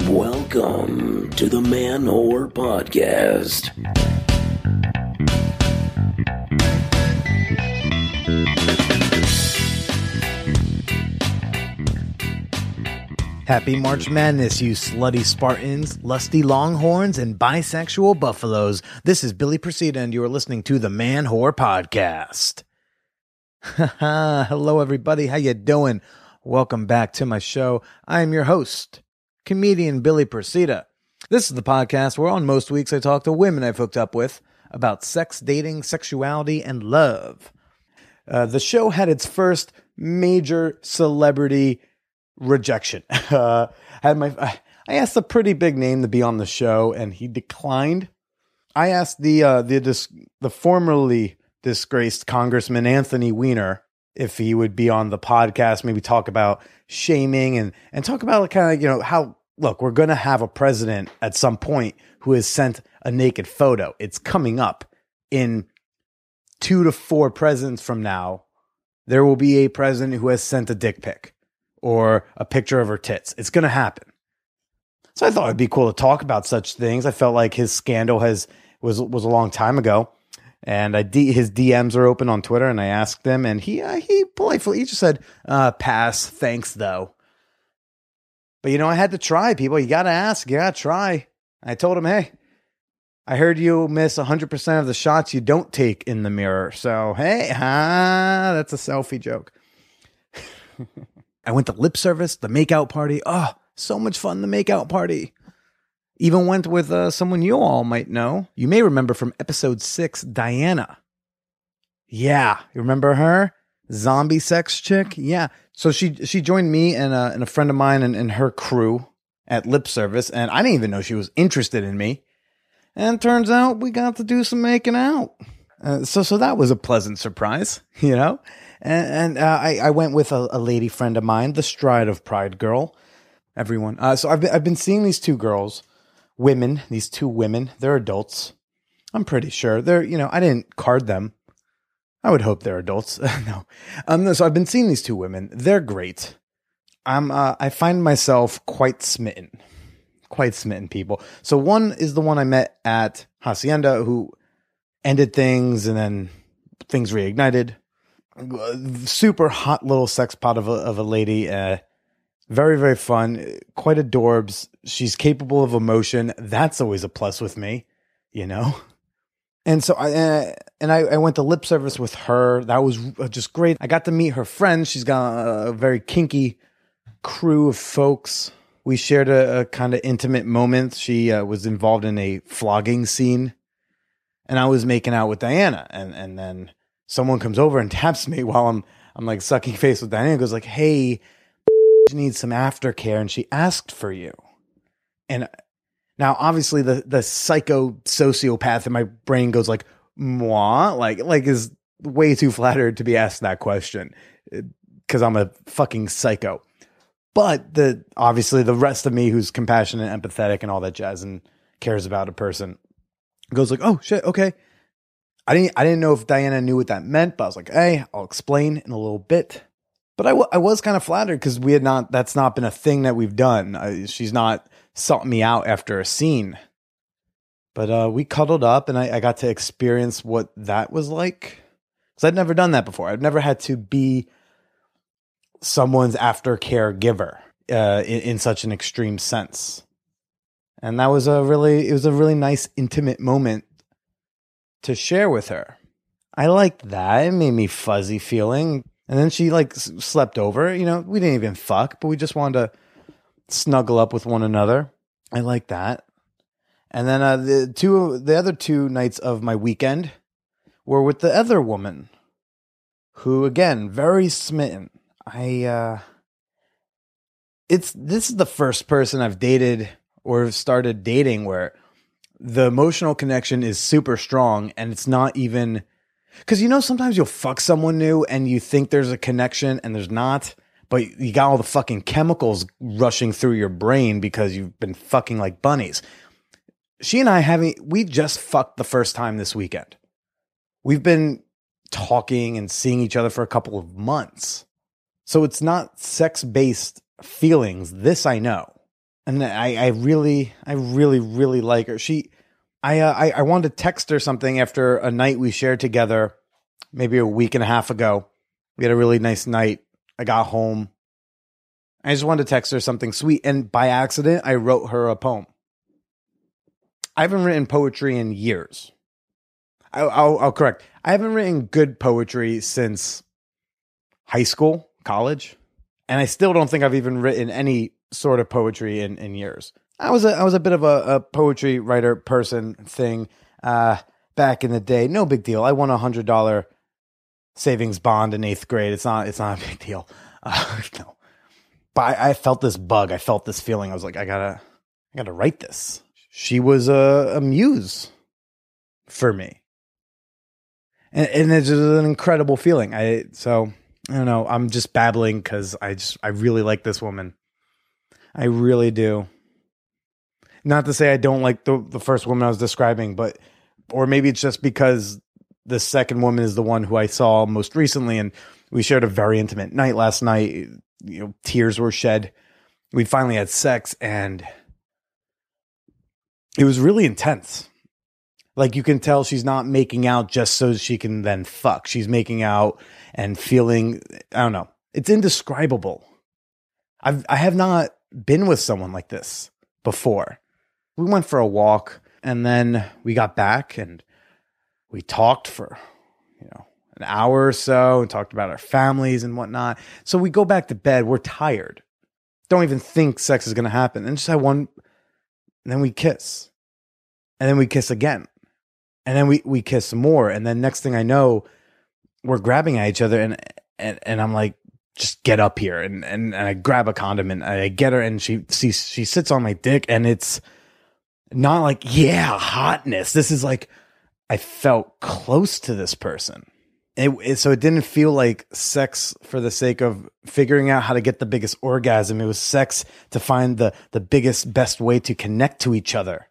Welcome to the Man Whore Podcast. Happy March Madness, you slutty Spartans, lusty Longhorns, and bisexual buffaloes. This is Billy Procida, and you are listening to the Man Whore Podcast. Hello, everybody. How you doing? Welcome back to my show. I am your host, comedian Billy Procida. This is the podcast where on most weeks I talk to women I've hooked up with about sex, dating, sexuality, and love. Uh, the show had its first major celebrity rejection. Uh, had my I asked a pretty big name to be on the show, and he declined. I asked the uh, the dis- the formerly disgraced Congressman Anthony Weiner if he would be on the podcast, maybe talk about shaming and and talk about kind of you know how look we're going to have a president at some point who has sent a naked photo. It's coming up in two to four presidents from now. There will be a president who has sent a dick pic or a picture of her tits. It's going to happen. So I thought it'd be cool to talk about such things. I felt like his scandal has was was a long time ago, and I his DMs are open on Twitter, and I asked him, and he uh, he politely he just said, uh, "Pass, thanks though." But you know, I had to try. People, you got to ask, you got to try. I told him, "Hey, I heard you miss 100% of the shots you don't take in the mirror. So, hey, ah, that's a selfie joke." I went to lip service, the makeout party. Oh, so much fun, the makeout party. Even went with uh, someone you all might know. You may remember from episode six, Diana. Yeah, you remember her? Zombie sex chick? Yeah. So she she joined me and, uh, and a friend of mine and, and her crew at lip service, and I didn't even know she was interested in me. And turns out we got to do some making out. Uh, so so that was a pleasant surprise, you know and, and uh, I, I went with a, a, lady friend of mine, the Stride of Pride girl. Everyone. Uh, so I've been, I've been seeing these two girls, women, these two women. They're adults. I'm pretty sure they're. You know, I didn't card them. I would hope they're adults. no. Um. So I've been seeing these two women. They're great. I'm. Uh, I find myself quite smitten. Quite smitten people. So one is the one I met at Hacienda who ended things and then things reignited super hot little sex pot of a, of a lady. Uh, very, very fun. Quite adorbs. She's capable of emotion. That's always a plus with me, you know? And so I, uh, and I, I, went to lip service with her. That was uh, just great. I got to meet her friends. She's got a very kinky crew of folks. We shared a, a kind of intimate moment. She uh, was involved in a flogging scene and I was making out with Diana. And, and then someone comes over and taps me while I'm I'm like sucking face with Diana goes like, "Hey, she needs some aftercare and she asked for you." And now obviously the the psycho sociopath in my brain goes like, "Moi?" like like is way too flattered to be asked that question uh, cuz I'm a fucking psycho. But the obviously the rest of me who's compassionate, empathetic and all that jazz and cares about a person goes like, "Oh shit, okay." I didn't I didn't know if Diana knew what that meant, but I was like, hey, I'll explain in a little bit. But I, w- I was kind of flattered because we had not that's not been a thing that we've done. I, she's not sought me out after a scene. But uh, we cuddled up, and I, I got to experience what that was like because I'd never done that before. I've never had to be someone's aftercare giver uh, in, in such an extreme sense, and that was a really it was a really nice intimate moment to share with her. I liked that. It made me fuzzy feeling. And then she like slept over. You know, we didn't even fuck, but we just wanted to snuggle up with one another. I like that. And then uh, the two, the other two nights of my weekend were with the other woman, who again very smitten. I, uh, it's this is the first person I've dated or started dating where the emotional connection is super strong and it's not even because you know sometimes you'll fuck someone new and you think there's a connection and there's not but you got all the fucking chemicals rushing through your brain because you've been fucking like bunnies. She and i having we just fucked the first time this weekend. We've been talking and seeing each other for a couple of months. So it's not sex based feelings this i know. And I, I really, I really, really like her. She, I, uh, I, I wanted to text her something after a night we shared together, maybe a week and a half ago. We had a really nice night. I got home. I just wanted to text her something sweet, and by accident, I wrote her a poem. I haven't written poetry in years. I, I'll, I'll correct. I haven't written good poetry since high school, college, and I still don't think I've even written any sort of poetry in, in years. I was a I was a bit of a, a poetry writer person thing uh, back in the day. No big deal. I won a hundred dollar savings bond in eighth grade. It's not it's not a big deal. Uh, no, but I, I felt this bug. I felt this feeling. I was like, I gotta I gotta write this. She was a, a muse for me, and, and it's just an incredible feeling. I so I don't know. I'm just babbling because I just I really like this woman. I really do. Not to say I don't like the the first woman I was describing, but or maybe it's just because the second woman is the one who I saw most recently, and we shared a very intimate night last night. You know, tears were shed. We finally had sex, and it was really intense. Like you can tell she's not making out just so she can then fuck. She's making out and feeling I don't know. It's indescribable. I've I have not been with someone like this before. We went for a walk and then we got back and we talked for, you know, an hour or so and talked about our families and whatnot. So we go back to bed. We're tired. Don't even think sex is going to happen. And just have one, and then we kiss. And then we kiss again. And then we, we kiss more. And then next thing I know, we're grabbing at each other and, and, and I'm like, just get up here and, and, and I grab a condom and I get her and she she she sits on my dick and it's not like yeah hotness. This is like I felt close to this person. It, it, so it didn't feel like sex for the sake of figuring out how to get the biggest orgasm. It was sex to find the the biggest best way to connect to each other.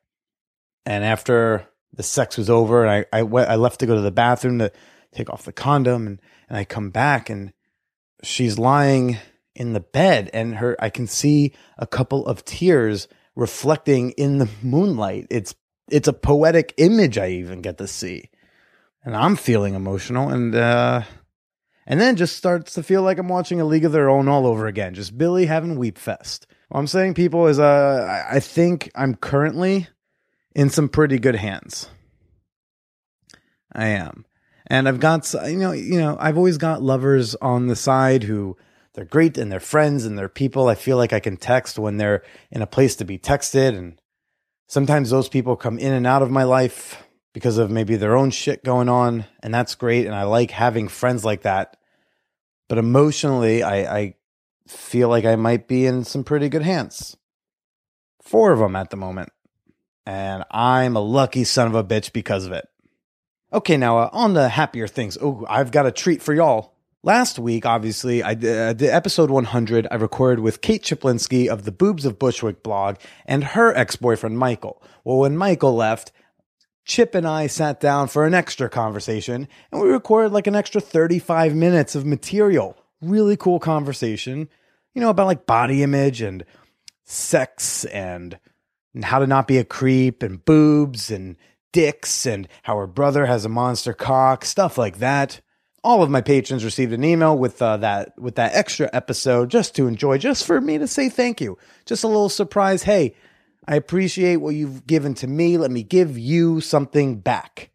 And after the sex was over, and I I, went, I left to go to the bathroom to take off the condom, and and I come back and she's lying in the bed and her I can see a couple of tears reflecting in the moonlight. It's it's a poetic image I even get to see. And I'm feeling emotional and uh and then just starts to feel like I'm watching a League of Their Own all over again. Just Billy having weep fest. What I'm saying, people, is uh I think I'm currently in some pretty good hands. I am and I've got you know you know I've always got lovers on the side who they're great and they're friends and they're people. I feel like I can text when they're in a place to be texted. And sometimes those people come in and out of my life because of maybe their own shit going on. And that's great. And I like having friends like that. But emotionally I, I feel like I might be in some pretty good hands. Four of them at the moment. And I'm a lucky son of a bitch because of it. Okay, now uh, on the happier things. Oh, I've got a treat for y'all. Last week, obviously, I uh, did episode 100. I recorded with Kate Chiplinski of the Boobs of Bushwick blog and her ex boyfriend, Michael. Well, when Michael left, Chip and I sat down for an extra conversation and we recorded like an extra 35 minutes of material. Really cool conversation, you know, about like body image and sex and how to not be a creep and boobs and dicks and how her brother has a monster cock, stuff like that. All of my patrons received an email with uh, that with that extra episode just to enjoy, just for me to say thank you. Just a little surprise. Hey, I appreciate what you've given to me. Let me give you something back.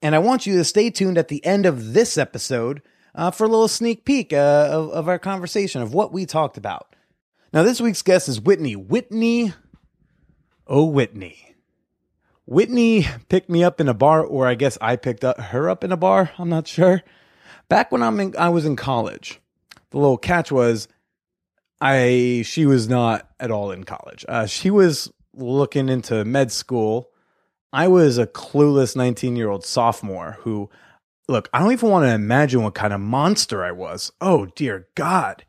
And I want you to stay tuned at the end of this episode uh, for a little sneak peek uh, of, of our conversation of what we talked about. Now, this week's guest is Whitney. Whitney, oh, Whitney. Whitney picked me up in a bar, or I guess I picked up her up in a bar. I'm not sure. Back when I'm in, I was in college, the little catch was, I she was not at all in college. Uh, she was looking into med school. I was a clueless 19 year old sophomore who, look, I don't even want to imagine what kind of monster I was. Oh dear God,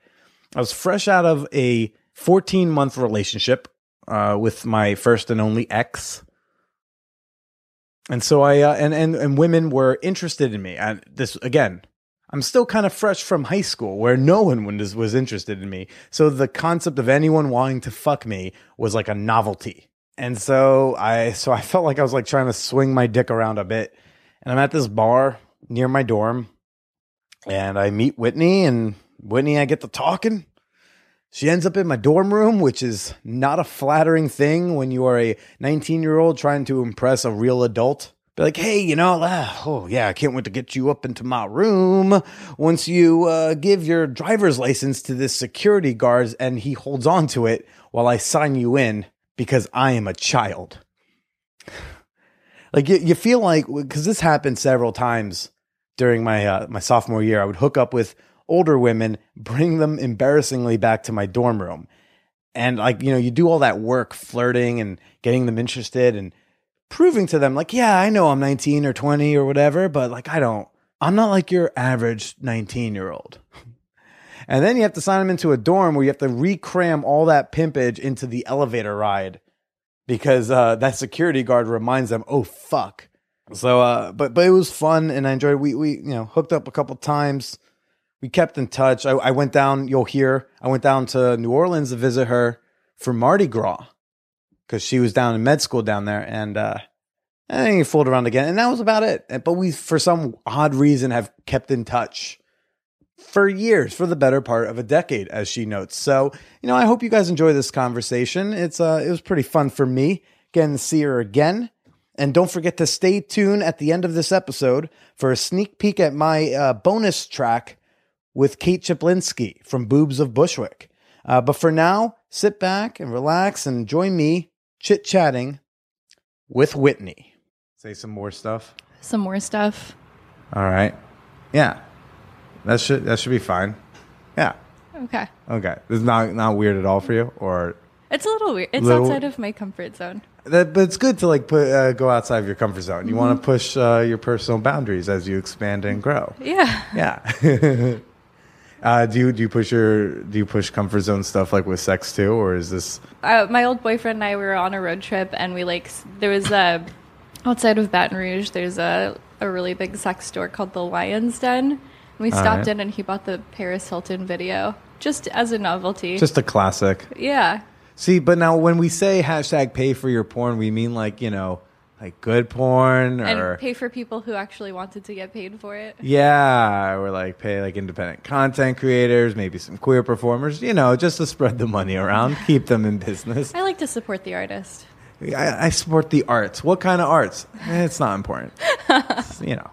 I was fresh out of a 14 month relationship uh, with my first and only ex and so I uh, and and and women were interested in me. And this again, I'm still kind of fresh from high school where no one was, interested in me. So the concept of anyone wanting to fuck me was like a novelty. And so I so I felt like I was like trying to swing my dick around a bit. And I'm at this bar near my dorm and I meet Whitney and Whitney I get to talking. She ends up in my dorm room, which is not a flattering thing when you are a 19 year old trying to impress a real adult. Be like, hey, you know, oh yeah, I can't wait to get you up into my room once you uh, give your driver's license to this security guard and he holds on to it while I sign you in because I am a child. Like you, you feel like because this happened several times during my uh, my sophomore year, I would hook up with older women, bring them embarrassingly back to my dorm room, and like you know, you do all that work, flirting and getting them interested and proving to them like, yeah, I know I'm 19 or 20 or whatever, but like I don't, I'm not like your average 19 year old. And then you have to sign them into a dorm where you have to recram all that pimpage into the elevator ride because uh, that security guard reminds them, "Oh fuck." So, uh, but but it was fun and I enjoyed. We we you know hooked up a couple times. We kept in touch. I, I went down. You'll hear. I went down to New Orleans to visit her for Mardi Gras because she was down in med school down there, and uh, and he fooled around again, and that was about it. But we, for some odd reason, have kept in touch for years, for the better part of a decade, as she notes. So, you know, I hope you guys enjoy this conversation. It's uh, it was pretty fun for me getting to see her again. And don't forget to stay tuned at the end of this episode for a sneak peek at my uh, bonus track with Kate Chaplinski from Boobs of Bushwick. Uh, but for now, sit back and relax and join me chit chatting with Whitney. Say some more stuff. Some more stuff. All right. Yeah. That should that should be fine. Yeah. Okay. Okay. This is not not weird at all for you, or It's a little weird. It's Little- outside of my comfort zone. that. But it's good to like put uh, go outside of your comfort zone. You Mm-hmm. want to push uh, your personal boundaries as you expand and grow. Yeah. Yeah. uh, do you do you push your do you push comfort zone stuff like with sex too, or is this? Uh, my old boyfriend and I were on a road trip, and we like there was a outside of Baton Rouge. There's a a really big sex store called the Lion's Den. And we All stopped right. in, and he bought the Paris Hilton video just as a novelty. Just a classic. yeah. See, but now when we say hashtag pay for your porn, we mean like you know like good porn or And pay for people who actually wanted to get paid for it. Yeah, or like pay like independent content creators, maybe some queer performers, you know, just to spread the money around, keep them in business. I like to support the artist. I, I support the arts. What kind of arts? Eh, It's not important. It's, you know,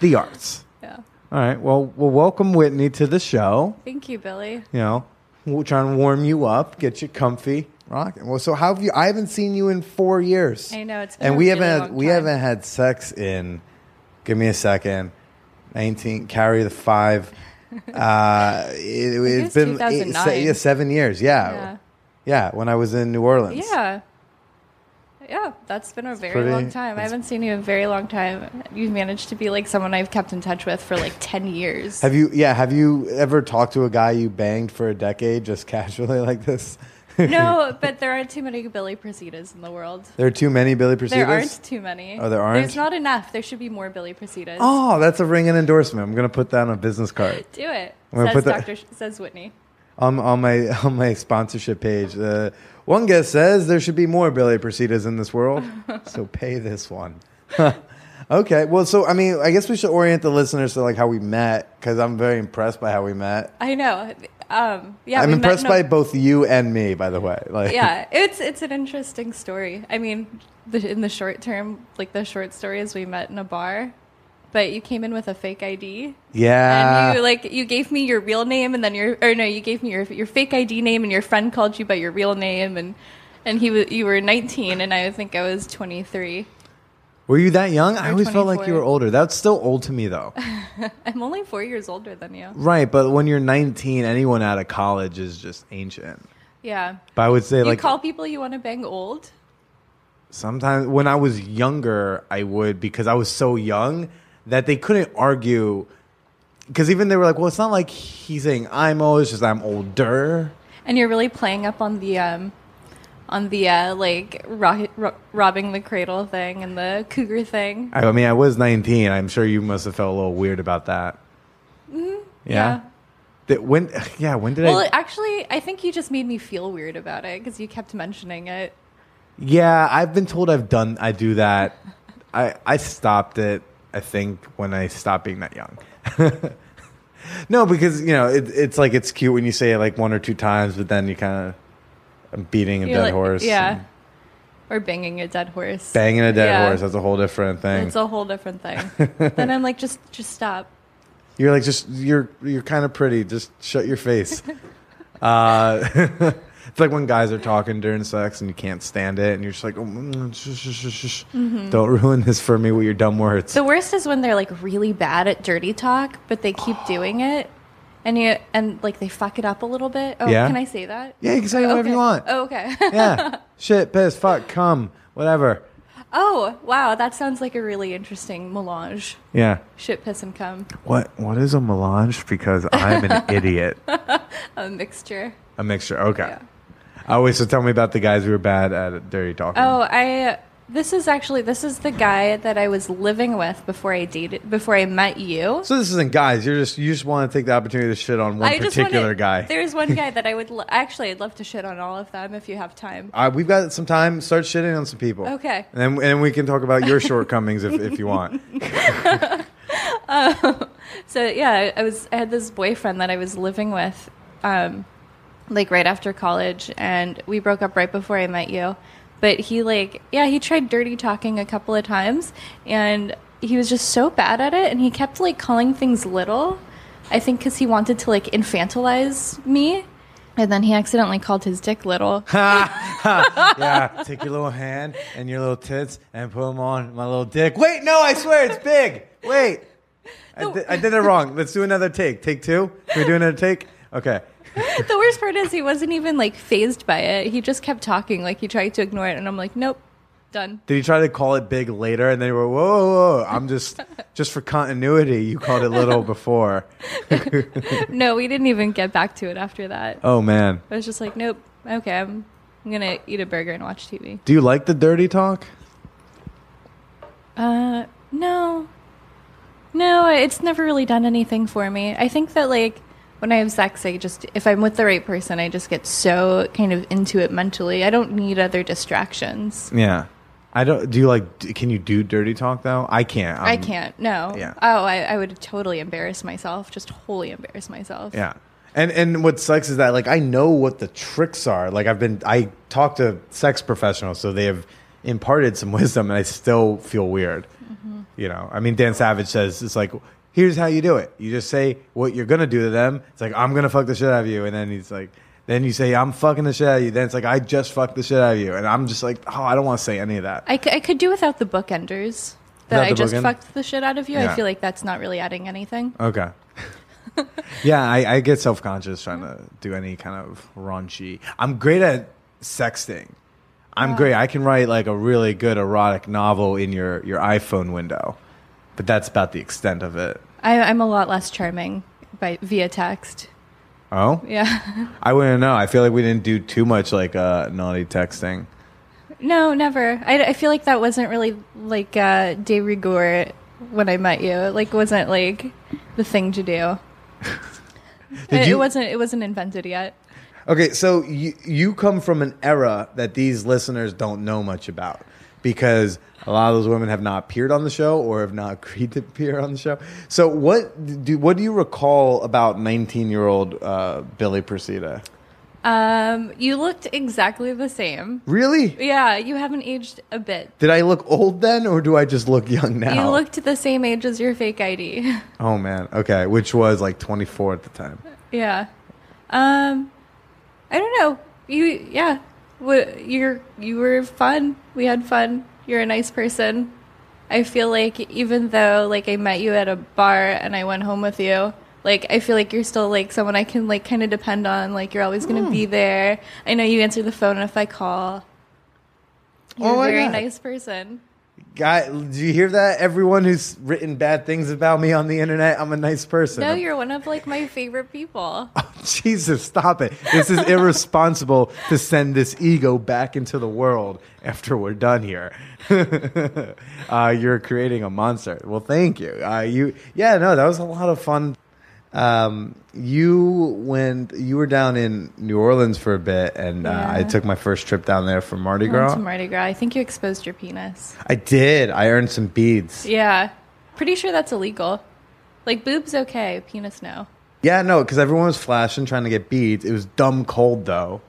the arts. Yeah. All right. Well, well, welcome Whitney to the show. Thank you, Billy. You know, we're trying to warm you up, get you comfy. Rocking. Well, so how have you? I haven't seen you in four years. I know, it's been and a we really haven't had, we haven't had sex in. Give me a second. Nineteen. Carry the five. Uh, it, has been eight, se- yeah, seven years. Yeah. Yeah. yeah, When I was in New Orleans. Yeah. Yeah, that's been a very pretty- long time. I haven't seen you in a very long time. You've managed to be like someone I've kept in touch with for like 10 years. Have you? Yeah. Have you ever talked to a guy you banged for a decade just casually like this? no, but there aren't too many Billy Procidas in the world. there are too many Billy Procidas. There aren't too many. Oh, there aren't? There's not enough. There should be more Billy Procidas. Oh, that's a ringing endorsement. I'm gonna put that on a business card. Do it. I'm Says put that- Dr. Sh- says Whitney. on on my on my sponsorship page. Uh, one guest says there should be more Billy Procidas in this world, so pay this one. okay, well, so I mean, I guess we should orient the listeners to like how we met because I'm very impressed by how we met. I know. Um, yeah, I'm impressed by both you and me, by the way. Like, yeah, it's it's an interesting story. I mean, the, in the short term, like the short story is we met in a bar, but you came in with a fake ID. yeah. and you like you gave me your real name and then your or no you gave me your your fake ID name and your friend called you by your real name and and he was you were 19 and I think I was 23. Were you that young? I always felt like you were older. That's still old to me, though. I'm only 4 years older than you. right, but when you're 19, anyone out of college is just ancient. Yeah. But I would say, You like, call people you want to bang old? sometimes when I was younger, I would because I was so young that they couldn't argue. Because even they were like, well, it's not like he's saying I'm old, it's just I'm older. And you're really playing up on the um on the uh like ro- ro- robbing the cradle thing and the cougar thing. I mean, I was 19. I'm sure you must have felt a little weird about that. Yeah. Did- when? Yeah. When did Well, I? actually, I think you just made me feel weird about it because you kept mentioning it. Yeah, I've been told I've done. I do that. I I stopped it. I think when I stopped being that young. no, because you know it, it's like it's cute when you say it like one or two times, but then you kind of beating a You're dead like- horse. Yeah. and Or banging a dead horse. Banging a dead Yeah. horse. That's a whole different thing. It's a whole different thing. then I'm like, just, just stop. You're like just you're you're kind of pretty. Just shut your face. uh, it's like when guys are talking during sex and you can't stand it, and you're just like, oh, mm, shush, shush, shush, shush. Don't ruin this for me with your dumb words. The worst is when they're like really bad at dirty talk, but they keep doing it, and you and like they fuck it up a little bit. Oh, Yeah. can I say that? yeah, you can say whatever okay. you want. Oh, okay. yeah, shit, piss, fuck, cum, whatever. oh, wow, that sounds like a really interesting melange. Yeah. Shit, piss, and cum. What what is a melange? Because I'm an idiot. A mixture. A mixture. Okay. Yeah. Oh wait, so tell me about the guys who were bad at dirty talking. Oh, I. This is actually this is the guy that I was living with before I dated before I met you. So this isn't guys. You're just you just want to take the opportunity to shit on one I just particular wanna- guy. There's one guy that I would lo- actually I'd love to shit on all of them if you have time. Uh, we've got some time. Start shitting on some people. Okay. And then, and then we can talk about your shortcomings if, if you want. So yeah, I was I had this boyfriend that I was living with, um, like right after college, and we broke up right before I met you. But he like yeah, he tried dirty talking a couple of times, and he was just so bad at it, and he kept like calling things little. I think because he wanted to like infantilize me, and then he accidentally called his dick little. yeah. Take your little hand and your little tits and put them on my little dick. Wait, no, I swear it's big. Wait. I, di- I did it wrong. Let's do another take. Take two. Can we do another take? Okay. the worst part is he wasn't even like fazed by it. He just kept talking, like he tried to ignore it, and I'm like, nope, done. Did he try to call it big later and then you were, whoa, whoa, whoa. I'm just, just for continuity, you called it little before. No, we didn't even get back to it after that. Oh, man. I was just like, nope, okay, I'm, I'm gonna eat a burger and watch TV. Do you like the dirty talk? Uh, no, no, it's never really done anything for me. I think that like when I have sex, I just if I'm with the right person, I just get so kind of into it mentally. I don't need other distractions. Yeah. I don't, do you like, d- can you do dirty talk though? I can't. I I'm- can't. No. yeah. Oh, I, I would totally embarrass myself. Just wholly embarrass myself. Yeah. And and what sucks is that like I know what the tricks are. Like I've been I talked to sex professionals, so they have imparted some wisdom, and I still feel weird. Mm-hmm. You know, I mean, Dan Savage says it's like, here's how you do it. You just say what you're gonna do to them. It's like I'm gonna fuck the shit out of you, and then he's like, then you say I'm fucking the shit out of you. Then it's like I just fucked the shit out of you, and I'm just like, oh, I don't want to say any of that. I, c- I could do without the bookenders. That Without I the just bookend? fucked the shit out of you. Yeah. I feel like that's not really adding anything. Okay. yeah, I, I get self conscious trying to do any kind of raunchy. I'm great at sexting. I'm great. I can write like a really good erotic novel in your, your iPhone window, but that's about the extent of it. I, I'm a lot less charming by via text. Oh, Yeah. I wouldn't know. I feel like we didn't do too much like uh, naughty texting. no, never. I, I feel like that wasn't really like uh, de rigueur when I met you. Like, wasn't like the thing to do. Did it, you- it wasn't. It wasn't invented yet. Okay, so you you come from an era that these listeners don't know much about because a lot of those women have not appeared on the show or have not agreed to appear on the show. So what do what do you recall about nineteen year old uh, Billy Procida? Um, you looked exactly the same. Really? Yeah, you haven't aged a bit. Did I look old then, or do I just look young now? You looked the same age as your fake ID. Oh man, okay, which was like twenty four at the time. yeah. Um, I don't know. You, yeah. You're you were fun. We had fun. You're a nice person. I feel like even though like I met you at a bar and I went home with you, like I feel like you're still like someone I can like kind of depend on. Like you're always gonna hmm. be there. I know you answer the phone if I call. You're Oh a very God. nice person. Guy, do you hear that? Everyone who's written bad things about me on the internet, I'm a nice person. No, you're one of like my favorite people. Jesus, stop it. This is irresponsible to send this ego back into the world after we're done here. uh, you're creating a monster. Well, thank you. Uh, you, yeah, no, that was a lot of fun. Um, you when you were down in New Orleans for a bit, and uh, I took my first trip down there for Mardi Gras. to Mardi Gras. I think you exposed your penis. I did. I earned some beads. Yeah. Pretty sure that's illegal. Like boobs okay, penis no. Yeah, no, because everyone was flashing, trying to get beads. It was dumb cold though,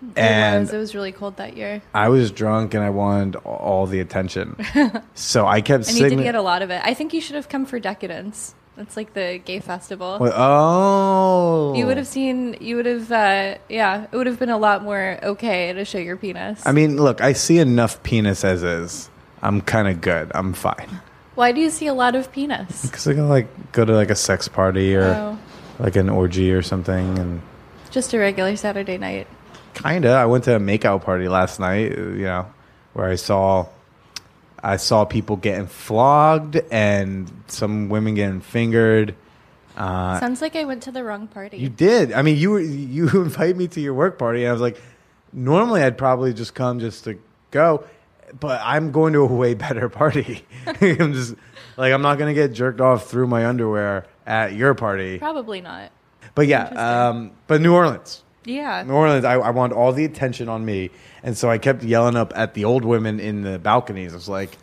it and was. It was really cold that year. I was drunk and I wanted all the attention. so I kept And you did get a lot of it. I think you should have come for Decadence. That's like the gay festival. oh, You would have seen. You would have. Uh, yeah, it would have been a lot more okay to show your penis. I mean, look, I see enough penis as is. I'm kind of good. I'm fine. Why do you see a lot of penis? Because I can like go to like a sex party or Oh, like an orgy or something, and just a regular Saturday night. kinda. I went to a makeout party last night. uh, You know, where I saw. I saw people getting flogged and some women getting fingered. Uh, Sounds like I went to the wrong party. You did. I mean, you were you invite me to your work party, and I was like, normally I'd probably just come just to go, but I'm going to a way better party. I'm just like I'm not gonna get jerked off through my underwear at your party. Probably not. But yeah, um, but New Orleans, Yeah. New Orleans, I, I want all the attention on me, and so I kept yelling up at the old women in the balconies. I was like.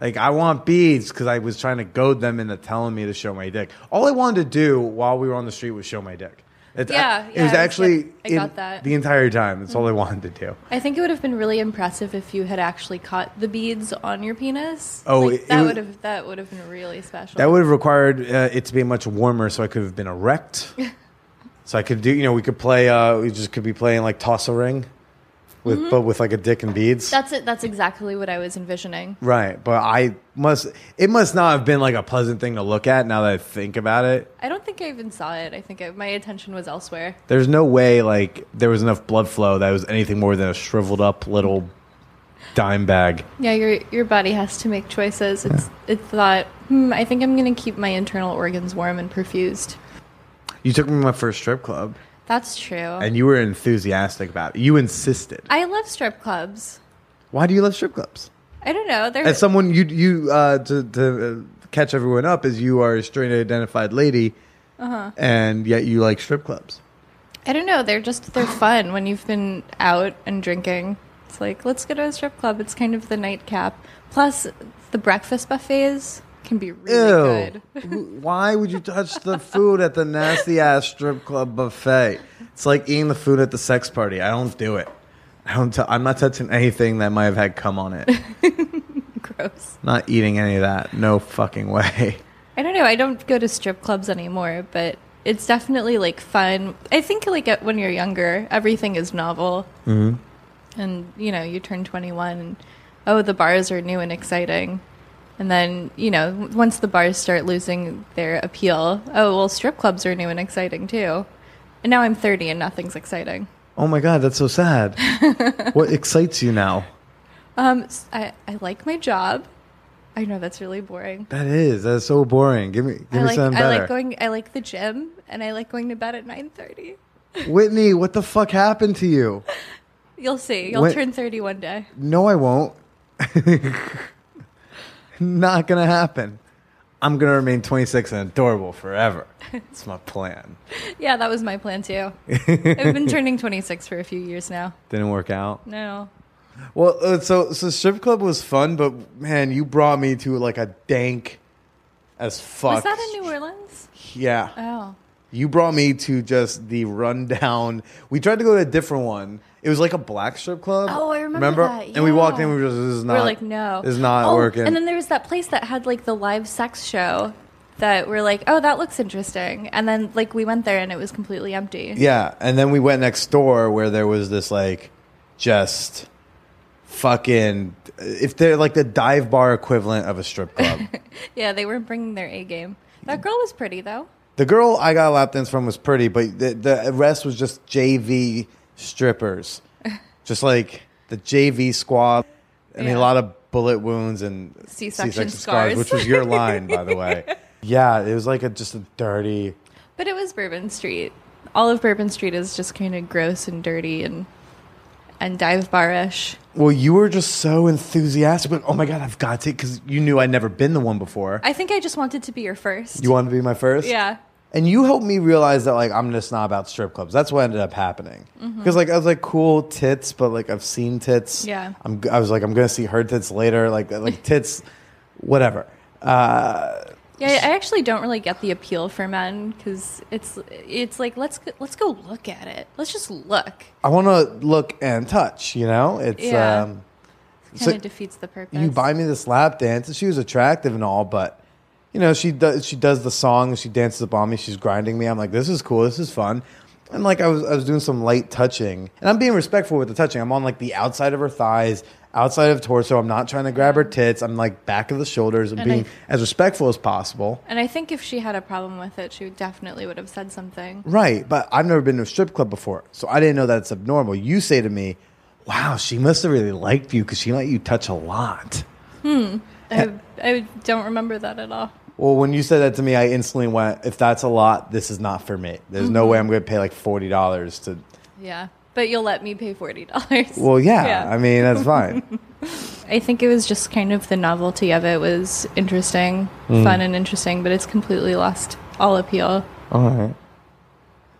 Like I want beads because I was trying to goad them into telling me to show my dick. All I wanted to do while we were on the street was show my dick. It's, Yeah, it yeah, was actually I in got that. the entire time. That's all I wanted to do. I think it would have been really impressive if you had actually caught the beads on your penis. Oh, Like, it- that it would have that would have been really special. That would have required uh, it to be much warmer, so I could have been erect. so I could do, you know, we could play. Uh, we just could be playing like toss a ring, with Mm-hmm. but with like a dick and beads. That's it. That's exactly what I was envisioning. right, but I must. It must not have been like a pleasant thing to look at. Now that I think about it, I don't think I even saw it. I think I, my attention was elsewhere. there's no way like there was enough blood flow that was anything more than a shriveled up little dime bag. Yeah, your your body has to make choices. It's it thought, hmm, I think I'm going to keep my internal organs warm and perfused. You took me to my first strip club, That's true. and you were enthusiastic about it. You insisted. I love strip clubs. Why do you love strip clubs? I don't know. They're As someone you you uh, to to uh, catch everyone up, is you are a straight identified lady, Uh-huh. and yet you like strip clubs. I don't know. They're just they're fun when you've been out and drinking. It's like let's go to a strip club. It's kind of the nightcap. Plus, the breakfast buffets can be really good. Ew! Why would you touch the food at the nasty ass strip club buffet? It's like eating the food at the sex party. I don't do it. I don't. T- I'm not touching anything that might have had cum on it. Gross. not eating any of that. No fucking way. I don't know. I don't go to strip clubs anymore, but it's definitely like fun. I think like at- when you're younger, everything is novel, mm-hmm. and you know you turn 21, and oh, the bars are new and exciting. And then, you know, once the bars start losing their appeal, oh, well, strip clubs are new and exciting too. And now I'm 30 and nothing's exciting. Oh my god, that's so sad. what excites you now? Um, I, I like my job. I know that's really boring. That is. That's so boring. Give me. Give I me like something I like going I like the gym and I like going to bed at 9:30. Whitney, what the fuck happened to you? You'll see. You'll turn 30 one day. No, I won't. Not gonna happen. I'm gonna remain 26 and adorable forever. It's my plan. Yeah, that was my plan too. I've been turning 26 for a few years now. Didn't work out. No. Well, uh, so so strip club was fun, but man, you brought me to like a dank as fuck. Was that in New Orleans? Yeah, Oh. you brought me to just the rundown. We tried to go to a different one. It was like a black strip club. Oh, I remember that, And we walked in. We were just this is not. we're like, no. this is not Oh, working. And then there was that place that had like the live sex show that we're like, oh, that looks interesting. And then like we went there and it was completely empty. Yeah, and then we went next door where there was this like just fucking if they're like the dive bar equivalent of a strip club. Yeah, they weren't bringing their A game. That girl was pretty though. the girl I got lap dance from was pretty, but the, the rest was just JV strippers, just like the JV squad. I mean, Yeah. a lot of bullet wounds and C-section scars. which was your line, by the way. Yeah, it was like a just a dirty. But it was Bourbon Street. All of Bourbon Street is just kind of gross and dirty and and dive bar-ish. Well, you were just so enthusiastic. But oh my god, I've got to because you knew I'd never been the one before. I think I just wanted to be your first. You wanted to be my first? yeah. And you helped me realize that like I'm just not about strip clubs. That's what ended up happening. Because like I was like cool tits, but like I've seen tits. Yeah. I'm I was like I'm gonna see her tits later. Like like tits, whatever. Uh, Yeah, I actually don't really get the appeal for men because it's it's like let's go, let's go look at it. Let's just look. I want to look and touch. You know, it's Yeah. um, Kind So of defeats the purpose. you buy me this lap dance. and She was attractive and all, but you know, she does she does the song. She dances up on me. She's grinding me. I'm like, this is cool. This is fun. And like I was, I was doing some light touching, and I'm being respectful with the touching. I'm on like the outside of her thighs, outside of torso. I'm not trying to grab her tits. I'm like back of the shoulders. I'm And being I- as respectful as possible. And I think if she had a problem with it, she definitely would have said something. Right, but I've never been to a strip club before, so I didn't know that it's abnormal. You say to me, "Wow, she must have really liked you because she let you touch a lot." Hmm. I, I don't remember that at all. Well, when you said that to me, I instantly went, "If that's a lot, this is not for me. There's no way mm-hmm. I'm going to pay like forty dollars to." Yeah, but you'll let me pay forty dollars. Well, yeah, Yeah. I mean that's fine. I think it was just kind of the novelty of it was interesting, mm. fun and interesting, but it's completely lost all appeal. All right.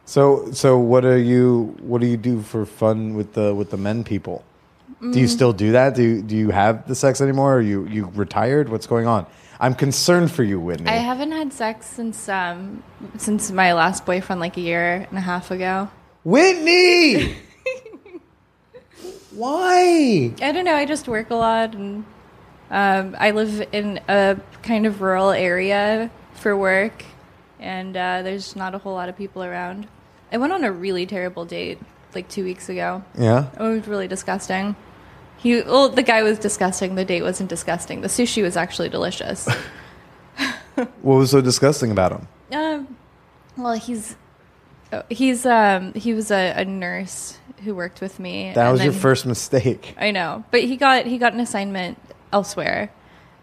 So, so what are you? What do you do for fun with the with the men people? Do you mm. still do that? Do you, do you have the sex anymore? Are you you retired? What's going on? I'm concerned for you, Whitney. I haven't had sex since um since my last boyfriend like a year and a half ago. Whitney. Why? I don't know. I just work a lot, and um, I live in a kind of rural area for work, and uh, there's not a whole lot of people around. I went on a really terrible date like two weeks ago. Yeah. It was really disgusting. He, well, the guy was disgusting. The date wasn't disgusting. The sushi was actually delicious. What was so disgusting about him? um, well, he's oh, he's um he was a, a nurse who worked with me. That and was your first mistake. I know, but he got he got an assignment elsewhere,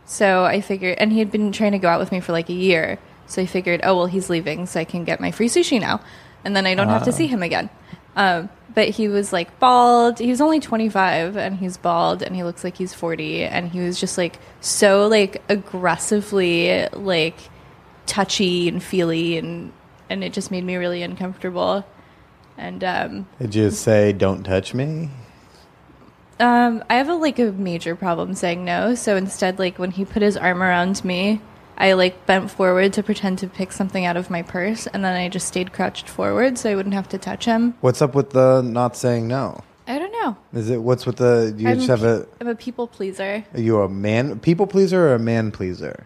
so I figured, and he had been trying to go out with me for like a year, so I figured, oh well, he's leaving, so I can get my free sushi now, and then I don't have to see him again. Um, but he was like bald. He was only twenty five, and he's bald, and he looks like he's forty, and he was just like so like aggressively like touchy and feely, and and it just made me really uncomfortable. And um, Did you say "Don't touch me"? Um, I have a like a major problem saying no. So instead, like when he put his arm around me, I like bent forward to pretend to pick something out of my purse, and then I just stayed crouched forward so I wouldn't have to touch him. What's up with the not saying no? I don't know. Is it what's with the? Do you I'm, just have a? I'm a people pleaser, Are you a man people pleaser or a man pleaser?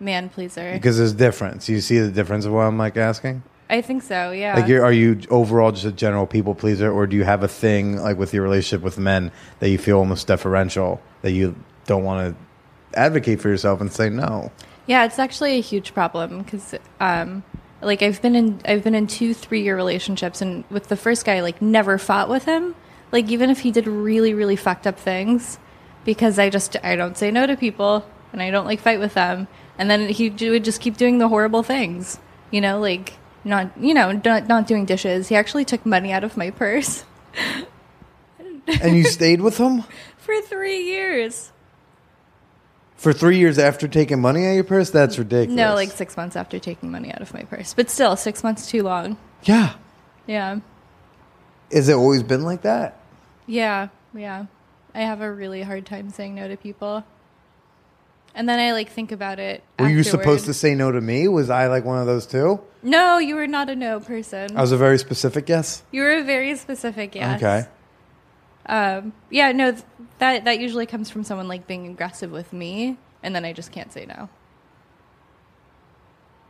man pleaser. Because there's difference. You see the difference of what I'm like asking. I think so. Yeah. Like, you're, are you overall just a general people pleaser, or do you have a thing like with your relationship with men that you feel almost deferential that you don't want to advocate for yourself and say no? Yeah, it's actually a huge problem because, um, like, I've been in I've been in two three year relationships, and with the first guy, like, never fought with him. Like, even if he did really really fucked up things, because I just I don't say no to people, and I don't like fight with them, and then he would just keep doing the horrible things, you know, like not you know not not doing dishes. He actually took money out of my purse And you stayed with him for three years. For three years after taking money out of your purse? That's ridiculous. No, like six months after taking money out of my purse, but still six months too long. yeah. Yeah. Has it always been like that? Yeah, yeah. I have a really hard time saying no to people. And then I like think about it. Were you supposed to say no to me? Was I like one of those too? No, you were not a no person. I was a very specific yes. you were a very specific yes. Okay. Um, yeah, no, th- that that usually comes from someone like being aggressive with me, and then I just can't say no.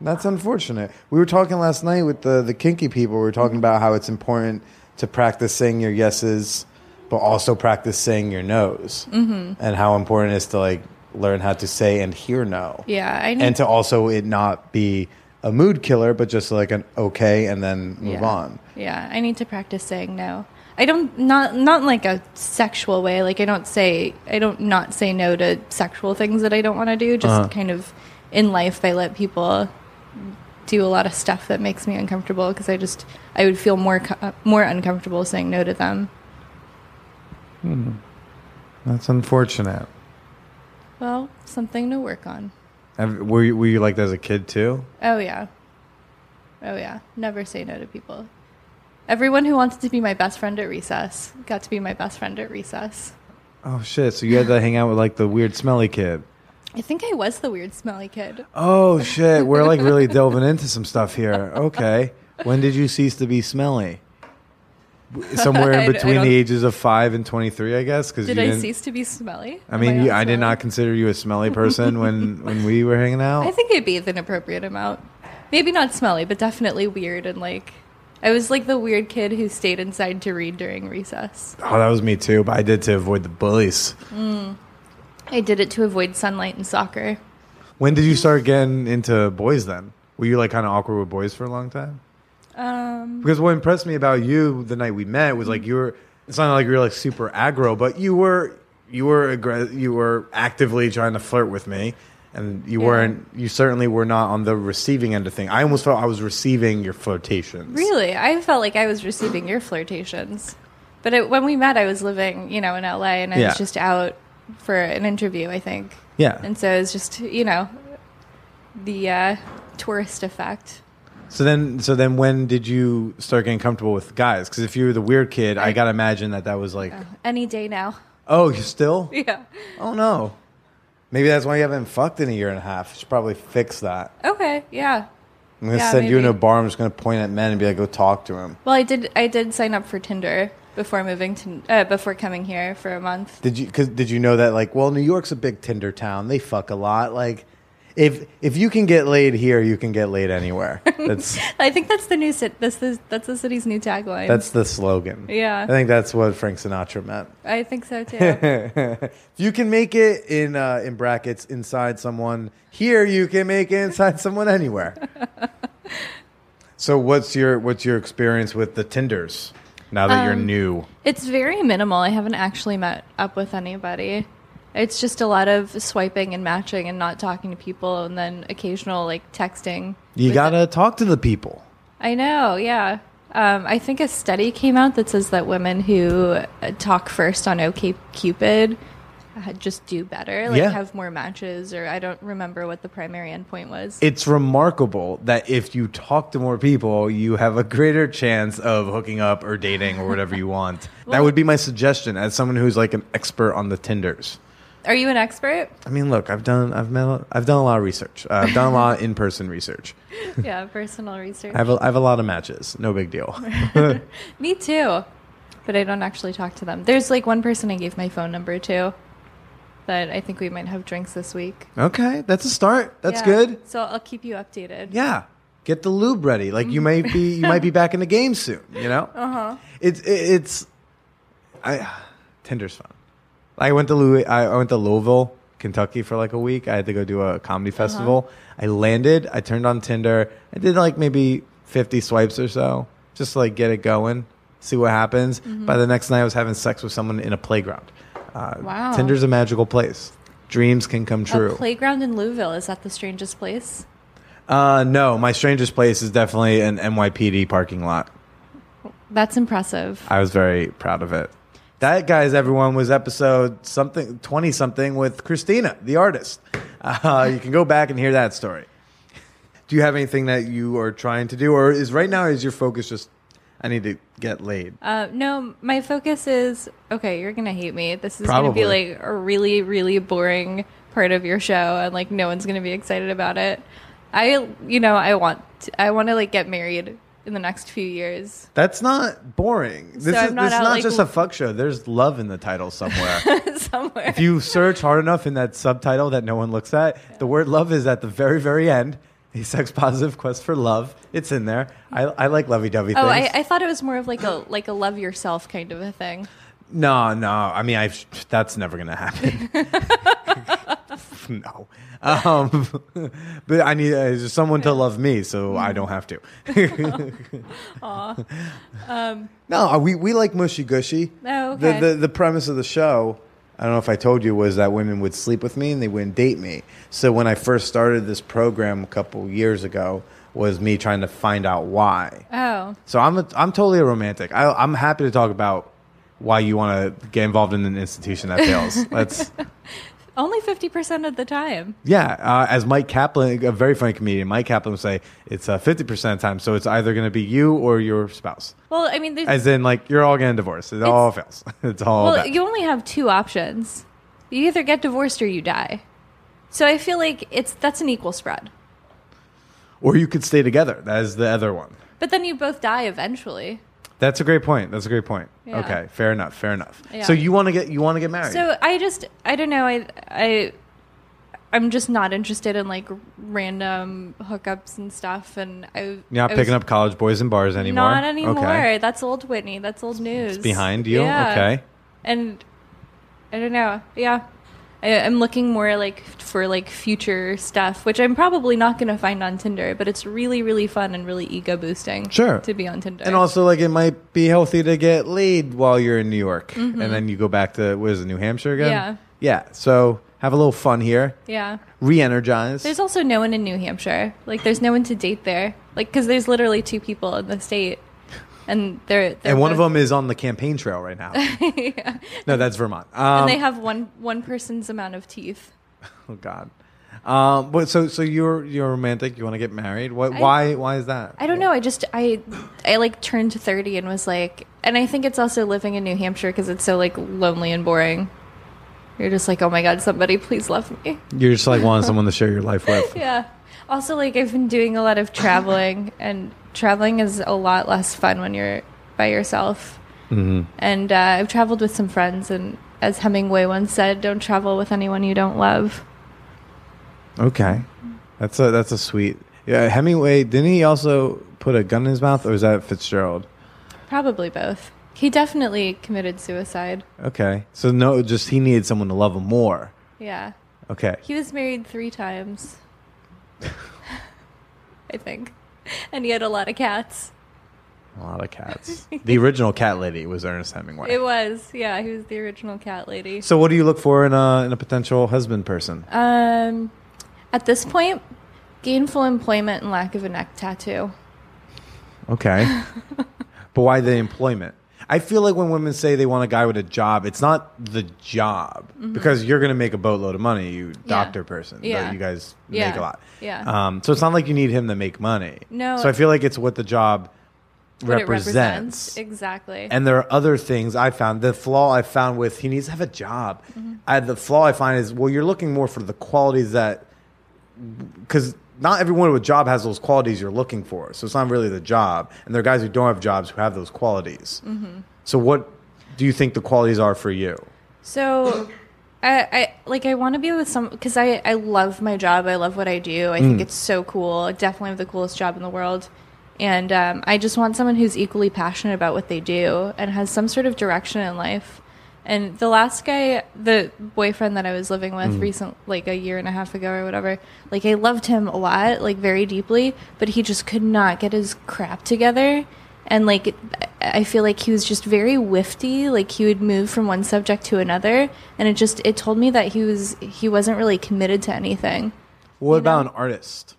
That's unfortunate. We were talking last night with the, the kinky people. We were talking about how it's important to practice saying your yeses, but also practice saying your nos, mm-hmm. and how important it is to like learn how to say and hear no, Yeah, I need and to also it not be a mood killer, but just like an okay, and then move yeah. on. Yeah, I need to practice saying no. I don't not not like a sexual way. Like I don't say I don't not say no to sexual things that I don't want to do. Just Uh-huh. kind of in life, I let people do a lot of stuff that makes me uncomfortable because I just I would feel more more uncomfortable saying no to them. Hmm. That's unfortunate. Well, something to work on. Have, were you, were you like that as a kid too? Oh yeah. Oh yeah, never say no to people. Everyone who wanted to be my best friend at recess got to be my best friend at recess. Oh shit! So you had to hang out with like the weird, smelly kid. I think I was the weird smelly kid. Oh shit! We're like really delving into some stuff here. Okay, when did you cease to be smelly? Somewhere in d- I between don't- the ages of five and twenty-three, I guess. Because Did you I cease to be smelly? I Am mean, you, not I did smelly? not consider you a smelly person when when we were hanging out. I think I bathed an appropriate amount. Maybe not smelly, but definitely weird and like. I was like the weird kid who stayed inside to read during recess. oh, that was me too, but I did to avoid the bullies. I did it to avoid sunlight and soccer. When did you start getting into boys? Then were you like kind of awkward with boys for a long time? Um, Because what impressed me about you the night we met was like you were. It's not like you were like super aggro, but you were you were aggr- you were actively trying to flirt with me, and you Yeah. weren't. You certainly were not on the receiving end of thing. I almost felt I was receiving your flirtations. really, I felt like I was receiving your flirtations. But it, when we met, I was living, you know, in LA, and I Yeah. was just out for an interview, I think. Yeah. And so it was just, you know, the uh, tourist effect. So then, so then, when did you start getting comfortable with guys? Because if you were the weird kid, I, I- gotta imagine that that was like, Uh, any day now. oh, you still? Yeah. Oh no. Maybe that's why you haven't fucked in a year and a half. You should probably fix that. Okay. Yeah. I'm gonna Yeah, send you in a maybe. bar. I'm just gonna point at men and be like, "Go talk to him." Well, I did. I did sign up for Tinder before moving to uh, before coming here for a month. Did you? Cause did you know that? Like, well, New York's a big Tinder town. They fuck a lot. Like, if if you can get laid here, you can get laid anywhere. That's I think that's the new cit. This is that's the city's new tagline. that's the slogan. Yeah. I think that's what Frank Sinatra meant. I think so too. if you can make it in uh, in brackets inside someone here, you can make it inside someone anywhere. so, what's your what's your experience with the Tinders now that you're Um, new? it's very minimal. I haven't actually met up with anybody. It's just a lot of swiping and matching and not talking to people, and then occasional like texting. You gotta talk to the people. I know, yeah. Um, I think a study came out that says that women who uh, talk first on OKCupid uh, just do better, like Yeah. have more matches, or I don't remember what the primary endpoint was. It's remarkable that if you talk to more people, you have a greater chance of hooking up or dating or whatever you want. that would be my suggestion as someone who's like an expert on the Tinders. Are you an expert? I mean, look, I've done, I've met, I've done a lot of research. Uh, I've done a lot of in-person research. yeah, personal research. I have, a, I have a lot of matches. No big deal. Me too, but I don't actually talk to them. There's like one person I gave my phone number to that I think we might have drinks this week. okay, that's a start. That's Yeah. good. So I'll keep you updated. Yeah, get the lube ready. Like you might be, you might be back in the game soon. You know. Uh huh. It's it, it's, I Tinder's fun. I went to Louis, I went to Louisville, Kentucky for like a week. I had to go do a comedy festival. I landed. I turned on Tinder. I did like maybe fifty swipes or so, just to, like get it going, see what happens. By the next night, I was having sex with someone in a playground. Uh, Wow. Tinder's a magical place. Dreams can come true. A playground in Louisville is that the strangest place? Uh, no, my strangest place is definitely an NYPD parking lot. That's impressive. I was very proud of it. That, guys, everyone was episode something twenty something with Christina, the artist. Uh, you can go back and hear that story. Do you have anything that you are trying to do, or is right now is your focus just I need to get laid? Uh, no, my focus is okay. You're gonna hate me. This is gonna be like a really, really boring part of your show, and like no one's gonna be excited about it. I, you know, I want, to, I want to like get married in the next few years. That's not boring. This So is I'm not this is out, not like, just a fuck show. There's love in the title somewhere. somewhere. if you search hard enough in that subtitle that no one looks at, the word love is at the very, very end. A sex positive quest for love. It's in there. I, I like lovey dovey oh, things. I, I thought it was more of like a like a love yourself kind of a thing. no, no. I mean, I that's never gonna happen. no. Um, but I need uh, someone to love me, so I don't have to. no, we we like mushy gushy. Oh, okay. The, the the premise of the show, I don't know if I told you, was that women would sleep with me and they wouldn't date me. So when I first started this program a couple years ago, was me trying to find out why. Oh, So I'm a, I'm totally a romantic. I, I'm happy to talk about why you want to get involved in an institution that fails. Let's Only 50% of the time. Yeah, uh, as Mike Kaplan, a very funny comedian, Mike Kaplan would say, it's uh, 50% of the time. So it's either going to be you or your spouse. Well, I mean, As in, like, you're all getting divorced. It all fails. It's all well, bad. you only have two options. You either get divorced or you die. So I feel like it's that's an equal spread. Or you could stay together. That is the other one. But then you both die eventually. That's a great point. That's a great point. Yeah. Okay, fair enough. Fair enough. Yeah. So you want to get you want to get married? So I just I don't know I I I'm just not interested in like random hookups and stuff and I You're not I picking up college boys and bars anymore. Not anymore. Okay. That's old Whitney. That's old news. behind you? Yeah. Okay. And I don't know. Yeah. I, I'm looking more like for like future stuff, which I'm probably not going to find on Tinder, but it's really, really fun and really ego boosting. Sure. To be on Tinder. And also, like, it might be healthy to get laid while you're in New York, and then you go back to what is it, New Hampshire again? Mm-hmm. Yeah. Yeah. So have a little fun here, yeah. re-energize. There's also no one in New Hampshire. Like, there's no one to date there. Like, because there's literally two people in the state, and they're, they're and one of them is on the campaign trail right now. No, that's Vermont. Um, and they have one one person's amount of teeth. oh God. Um, but so so you're you're romantic. You want to get married. What? I- why? Why is that? I don't know. I just I I like turned to 30 and was like, and I think it's also living in New Hampshire because it's so like lonely and boring. You're just like, oh my god, somebody please love me. You're just like wanting someone to share your life with. Yeah. Also, like I've been doing a lot of traveling, and traveling is a lot less fun when you're by yourself. hmm And uh, I've traveled with some friends, and as Hemingway once said, "Don't travel with anyone you don't love." Okay, that's a that's a sweet. Yeah, Hemingway didn't he also put a gun in his mouth, or is that Fitzgerald? Probably both. He definitely committed suicide. Okay, so no, just he needed someone to love him more. Yeah. Okay, He was married three times. I think. And he had a lot of cats. a lot of cats. the original cat lady was Ernest Hemingway. It was, yeah, he was the original cat lady. so, what do you look for in a in a potential husband person? Um, at this point, gainful employment and lack of a neck tattoo. Okay, but why the employment? I feel like when women say they want a guy with a job, it's not the job because you're going to make a boatload of money. You doctor person, but Mm-hmm. Yeah. you guys Yeah. make a lot. Yeah. Um, so it's not like you need him to make money. No. So I feel like it's what the job it represents. Exactly. And there are other things I found. The flaw I found with he needs to have a job. Mm-hmm. I, the flaw I find is well, you're looking more for the qualities that because not everyone with a job has those qualities you're looking for. So it's not really the job. And there are guys who don't have jobs who have those qualities. Mm-hmm. So what do you think the qualities are for you? So, I, I like I want to be with some because I I love my job. I love what I do. I Mm. think it's so cool. I definitely have the coolest job in the world, and um, I just want someone who's equally passionate about what they do and has some sort of direction in life. And the last guy, the boyfriend that I was living with mm. recent, like a year and a half ago or whatever, like I loved him a lot, like very deeply, but he just could not get his crap together. And like, it- I feel like he was just very whifty. Like he would move from one subject to another, and it just it told me that he was he wasn't really committed to anything. What about know? an artist?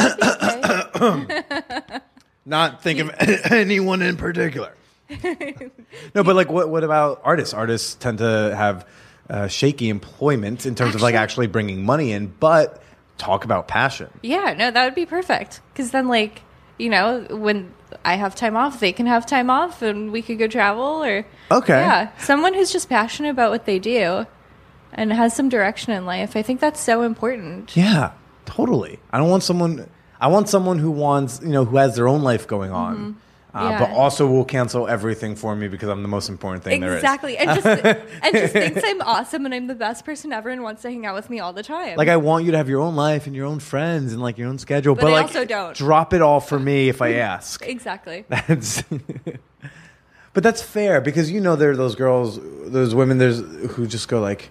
Okay. Not think of anyone in particular. No, but like, what? What about artists? Artists tend to have uh, shaky employment in terms of like actually bringing money in, but talk about passion. Yeah, no, that would be perfect. Because then, like, you know, when I have time off, they can have time off, and we could go travel. Or Okay. yeah, someone who's just passionate about what they do and has some direction in life. I think that's so important. Yeah, totally. I don't want someone. I want someone who wants, you know, who has their own life going on, uh. Yeah. but also will cancel everything for me because I'm the most important thing there is. Exactly, and just and just thinks I'm awesome and I'm the best person ever and wants to hang out with me all the time. Like I want you to have your own life and your own friends and like your own schedule, But but, I like also don't. drop it all for me if I ask. exactly. That's but that's fair because you know there are those girls, those women, there's who just go like,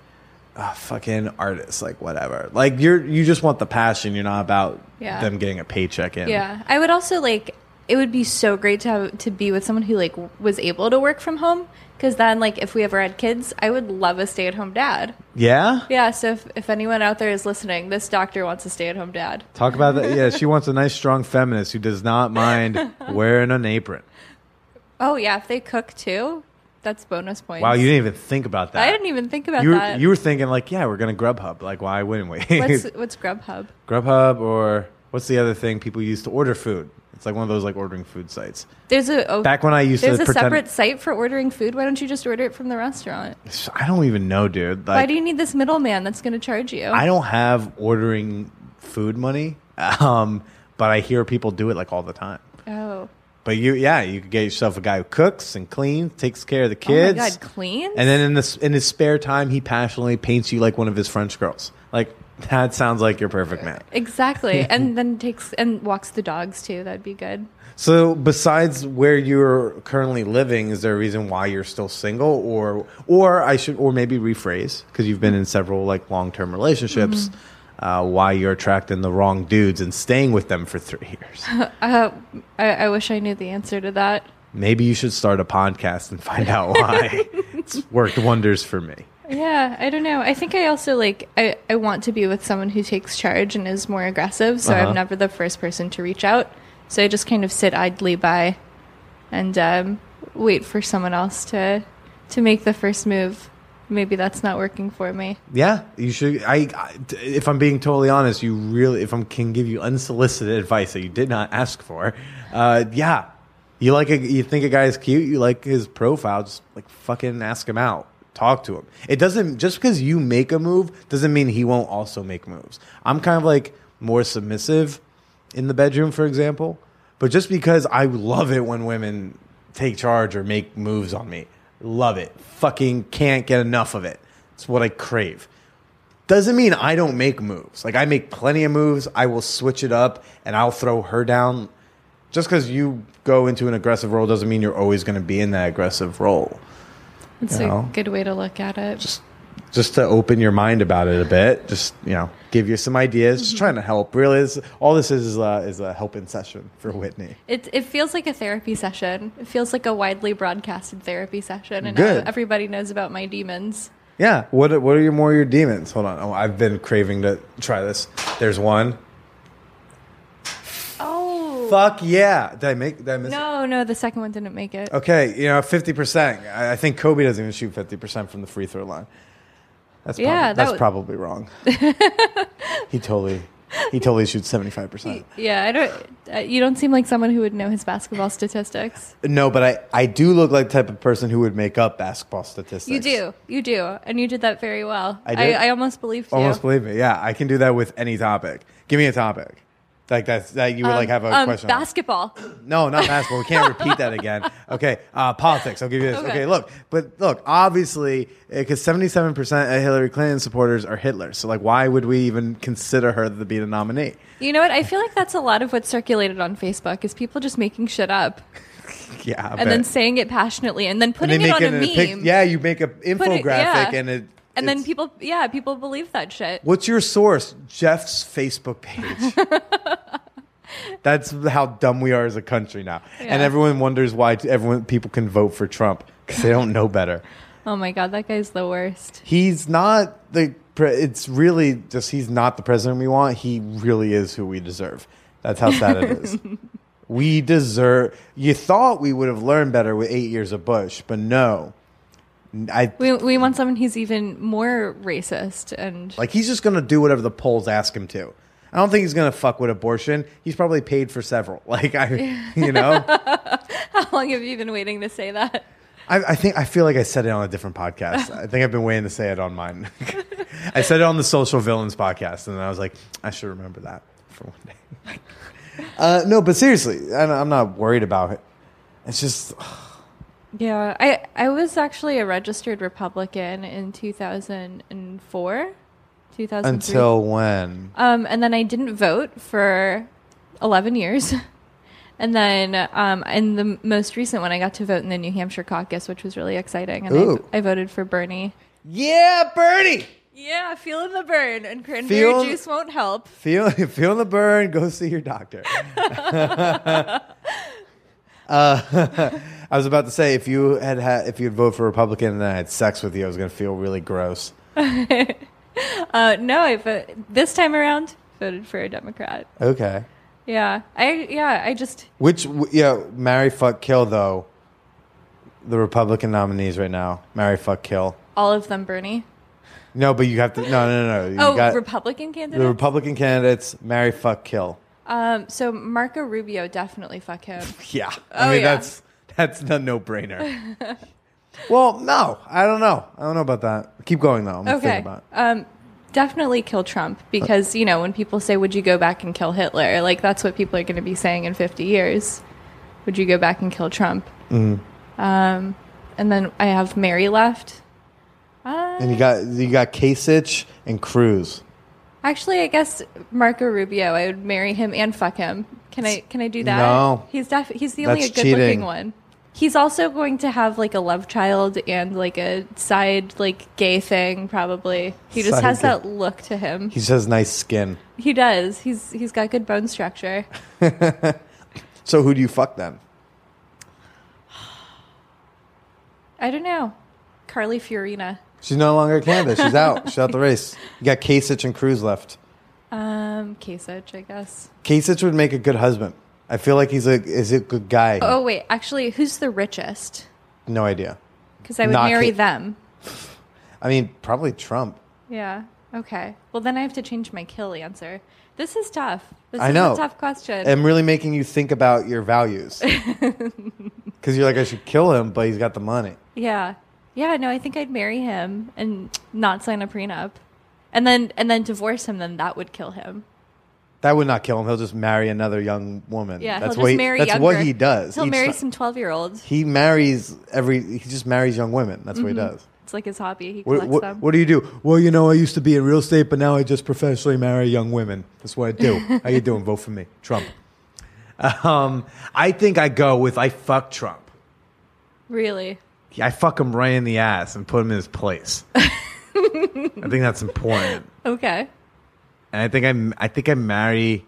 ah, fucking artists, like whatever. Like you're you just want the passion. You're not about Yeah. them getting a paycheck in. Yeah, I would also like. It would be so great to have, to be with someone who like was able to work from home. Because then, like, if we ever had kids, I would love a stay at home dad. Yeah. Yeah. So if, if anyone out there is listening, this doctor wants a stay at home dad. Talk about that. Yeah, she wants a nice, strong feminist who does not mind wearing an apron. Oh yeah, if they cook too, that's bonus points. Wow, you didn't even think about that. I didn't even think about you were, that. you were thinking like, yeah, we're gonna Grubhub. Like, why wouldn't we? what's what's Grubhub? Grubhub or what's the other thing people use to order food? It's like one of those like ordering food sites. There's a oh, Back when I used there's to a pretend, separate site for ordering food. Why don't you just order it from the restaurant? I don't even know, dude. Like, Why do you need this middleman that's going to charge you? I don't have ordering food money, um, but I hear people do it like all the time. oh, But you, yeah, you could get yourself a guy who cooks and cleans, takes care of the oh kids. my god, clean. And then in this in his spare time, he passionately paints you like one of his French girls. Like that sounds like your perfect man. exactly, and then takes and walks the dogs too. That'd be good. So besides where you're currently living, is there a reason why you're still single, or or I should, or maybe rephrase because you've been in several like long term relationships. Uh, why you're attracting the wrong dudes and staying with them for three years? Uh, I, I wish I knew the answer to that. Maybe you should start a podcast and find out why. it's worked wonders for me. Yeah, I don't know. I think I also like I, I want to be with someone who takes charge and is more aggressive, so Uh-huh. I'm never the first person to reach out. So I just kind of sit idly by and um, wait for someone else to to make the first move. Maybe that's not working for me. Yeah, you should. I, I- if I'm being totally honest, you really, if I can give you unsolicited advice that you did not ask for, uh, yeah, you like a, you think a guy is cute, you like his profile, just like fucking ask him out, talk to him. It doesn't just because you make a move doesn't mean he won't also make moves. I'm kind of like more submissive in the bedroom, for example, but just because I love it when women take charge or make moves on me, love it. Fucking can't get enough of it. It's what I crave doesn't mean I don't make moves. Like I make plenty of moves. I will switch it up and I'll throw her down. Just because you go into an aggressive role doesn't mean you're always going to be in that aggressive role. It's a know? good way to look at it. Just, just to open your mind about it a bit. Just you know, give you some ideas. Just mm-hmm. trying to help. Really, is all this is is a, is a helping session for Whitney. It, it feels like a therapy session. It feels like a widely broadcasted therapy session, and Good. everybody knows about my demons. Yeah. What are- what are your more your demons? Hold on. Oh, I've been craving to try this. There's one. Fuck yeah! Did I make? Did I miss? no, no, the second one didn't make it. Okay, you know, fifty percent. I I think Kobe doesn't even shoot fifty percent from the free throw line. That's Yeah, probably, that that's probably wrong. he totally, he totally shoots seventy five percent. Yeah, I don't. Uh, you don't seem like someone who would know his basketball statistics. No, but I, I do look like the type of person who would make up basketball statistics. You do, you do, and you did that very well. I did? I, almost believed you. Almost believe me. Yeah, I can do that with any topic. Give me a topic. Like that's that you would like have a um, question. on. basketball. No, not basketball. We can't repeat that again. Okay, uh, politics. I'll give you this. Okay, Okay. look, but look, obviously, because seventy-seven percent of Hillary Clinton supporters are Hitler. So, like, why would we even consider her to be the nominee? You know what? I feel like that's a lot of what's circulated on Facebook is people just making shit up Yeah, I and bet. then saying it passionately and then putting they it on a in meme. pic- yeah, you make a infographic, it- yeah. and it. And then people, yeah, people believe that shit. What's your source? Jeff's Facebook page. That's how dumb we are as a country now, and everyone wonders why everyone people can vote for Trump because they don't know better. Oh my god, that guy's the worst. He's not the. Pre- it's really just he's not the president we want. He really is who we deserve. That's how sad it is. We deserve. You thought we would have learned better with eight years of Bush, but no. I We we want someone who's even more racist and like he's just gonna do whatever the polls ask him to. I don't think he's gonna fuck with abortion. He's probably paid for several. Like I, you know, how long have you been waiting to say that? I, I think I feel like I said it on a different podcast. I think I've been waiting to say it on mine. I said it on the Social Villains podcast, and I was like, I should remember that for one day. uh, no, but seriously, I, I'm not worried about it. It's just Yeah, I I was actually a registered Republican in 2004, 2003. until when? um and then I didn't vote for 11 years. And then um, in the most recent one, I got to vote in the New Hampshire caucus, which was really exciting. And I, I voted for Bernie. Yeah, Bernie. Yeah, feeling the burn, and cranberry Feel- juice won't help. Feel feeling the burn. Go see your doctor. uh, I was about to say if you had, had if you'd vote for Republican and I had sex with you, I was going to feel really gross. Uh, no, I vo- this time around voted for a Democrat. Okay. Yeah, I yeah, I just Which yeah, marry, fuck, kill though. the Republican nominees right now. Marry, fuck, kill. All of them, Bernie. No, but you have to. No, no, no. no. You Oh, got Republican candidates. the. Republican candidates. Marry, fuck, kill. um, so Marco Rubio, definitely fuck him. Yeah. Oh, I mean, yeah. that's that's a no brainer. well, no, I don't know. I don't know about that. Keep going though. I'm Okay. about. It. Um, definitely kill Trump because you know when people say, "Would you go back and kill Hitler?" Like that's what people are going to be saying in 50 years. Would you go back and kill Trump? Mm-hmm. Um, and then I have Mary left. Uh, And you got you got Kasich and Cruz. actually, I guess Marco Rubio. I would marry him and fuck him. Can I? Can I do that? No. He's def- He's the only That's good looking one. He's also going to have like a love child and like a side like gay thing probably. He just Side has gay. that look to him. He just has nice skin. He does. He's he's got good bone structure. So who do you fuck then? I don't know. Carly Fiorina. She's no longer a candidate. She's out. She's out the race. You got Kasich and Cruz left. Um, Kasich, I guess. Kasich would make a good husband. I feel like he's a is a good guy. Oh wait, actually, who's the richest? No idea. Because I would Not marry Ka- them. I mean, probably Trump. Yeah. Okay. Well, then I have to change my kill answer. This is tough. This I is know. a tough question. I'm really making you think about your values. Because you're like, I should kill him, but he's got the money. yeah. Yeah. No, I think I'd marry him and not sign a prenup, and then and then divorce him. Then that would kill him. That would not kill him. He'll just marry another young woman. Yeah. that's he'll what just he, marry That's younger. what he does. He'll Each marry ti- some twelve year olds. He marries every. He just marries young women. That's what he does. It's like his hobby. He What, collects what, them. what do you do? Well, you know, I used to be in real estate, but now I just professionally marry young women. That's what I do. How you doing? Vote for me, Trump. Um, I think I go with I fuck Trump. Really? I fuck him right in the ass and put him in his place. I think that's important. Okay. And I think I'm. I think I marry.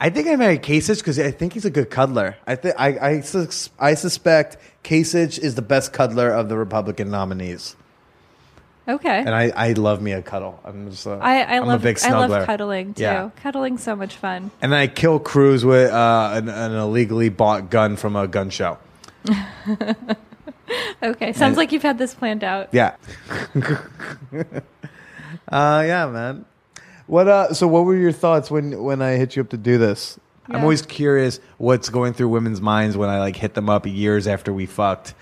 I think I marry Kasich because I think he's a good cuddler. I think I I, sus- I suspect Kasich is the best cuddler of the Republican nominees, Okay. and I, I love me a cuddle. I'm just a, I, I I'm love a big I snuggler. love cuddling too. Yeah. Cuddling's so much fun. And then I kill Cruz with uh, an, an illegally bought gun from a gun show. Okay. Sounds like you've had this planned out. Yeah. uh, yeah, man. What? Uh, so, what were your thoughts when when I hit you up to do this? I'm Yeah. always curious what's going through women's minds when I like hit them up years after we fucked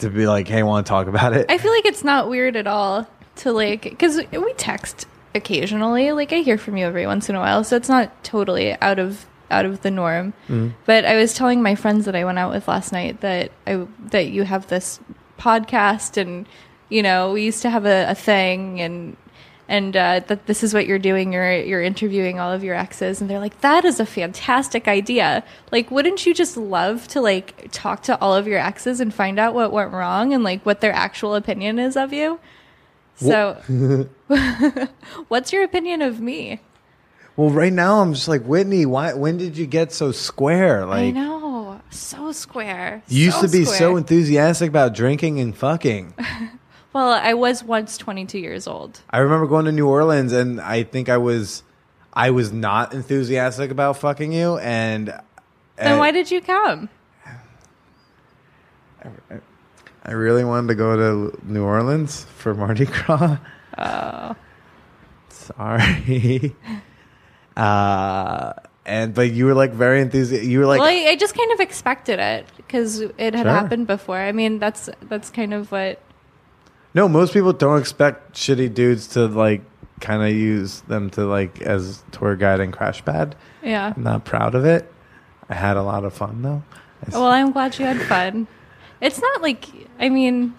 to be like, "Hey, want to talk about it?" I feel like it's not weird at all to like because we text occasionally. Like I hear from you every once in a while, so it's not totally out of out of the norm. But I was telling my friends that I went out with last night that I that you have this podcast, and you know we used to have a, a thing, and and uh, that this is what you're doing. You're you're interviewing all of your exes, and they're like, that is a fantastic idea. Like, wouldn't you just love to like talk to all of your exes and find out what went wrong and like what their actual opinion is of you? So, what's your opinion of me? well, right now I'm just like Whitney. Why? When did you get so square? Like I know, so square. you used to be so enthusiastic about drinking and fucking. well, I was once 22 years old. I remember going to New Orleans, and I think I was, I was not enthusiastic about fucking you, and Then and why did you come? I really wanted to go to New Orleans for Mardi Gras. Oh, Sorry. uh, and but you were like very enthusiastic. You were like, well, I, I just kind of expected it because it had Sure. happened before. I mean, that's that's kind of what. No, most people don't expect shitty dudes to like kind of use them to like as tour guide and crash pad. Yeah. I'm not proud of it. I had a lot of fun though. I Well, I'm glad you had fun. It's not like I mean,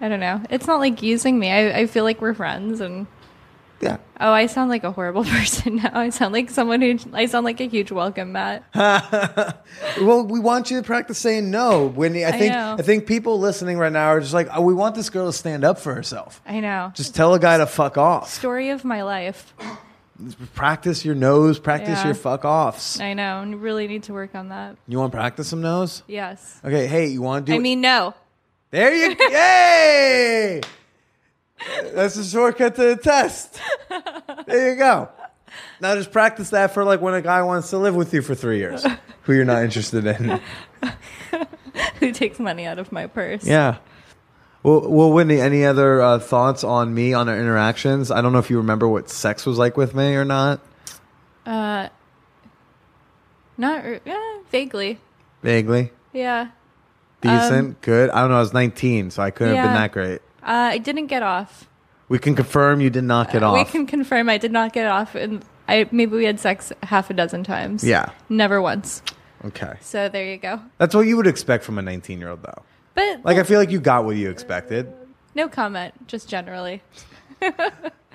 I don't know. It's not like using me. I, I feel like we're friends, and yeah. oh, I sound like a horrible person now. I sound like someone who I sound like a huge welcome mat. Well, we want you to practice saying no. When I think know. I, think people listening right now are just like, oh, we want this girl to stand up for herself. I know. Just tell a guy to fuck off. Story of my life. Practice your nose. Practice Yeah. your fuck offs. I know. and really need to work on that. You want to practice some nose? Yes. Okay. Hey, you want to do? I mean, no. there you. Go. Yay! That's a shortcut to the test. There you go. Now just practice that for like when a guy wants to live with you for three years, who you're not interested in. Who takes money out of my purse. Yeah. Well, well, Whitney, any other uh, thoughts on me on our interactions? I don't know if you remember what sex was like with me or not. Uh, not re- yeah, vaguely. Vaguely. Yeah. Decent. good. I don't know. I was 19, so I couldn't have been Um, Yeah. that great. Uh, I didn't get off. We can confirm you did not get off. We can confirm I did not get off, and I maybe we had sex half a dozen times. Yeah. Never once. Okay. So there you go. That's what you would expect from a 19 year old, though. But Like, I feel like you got what you expected. no comment, just generally.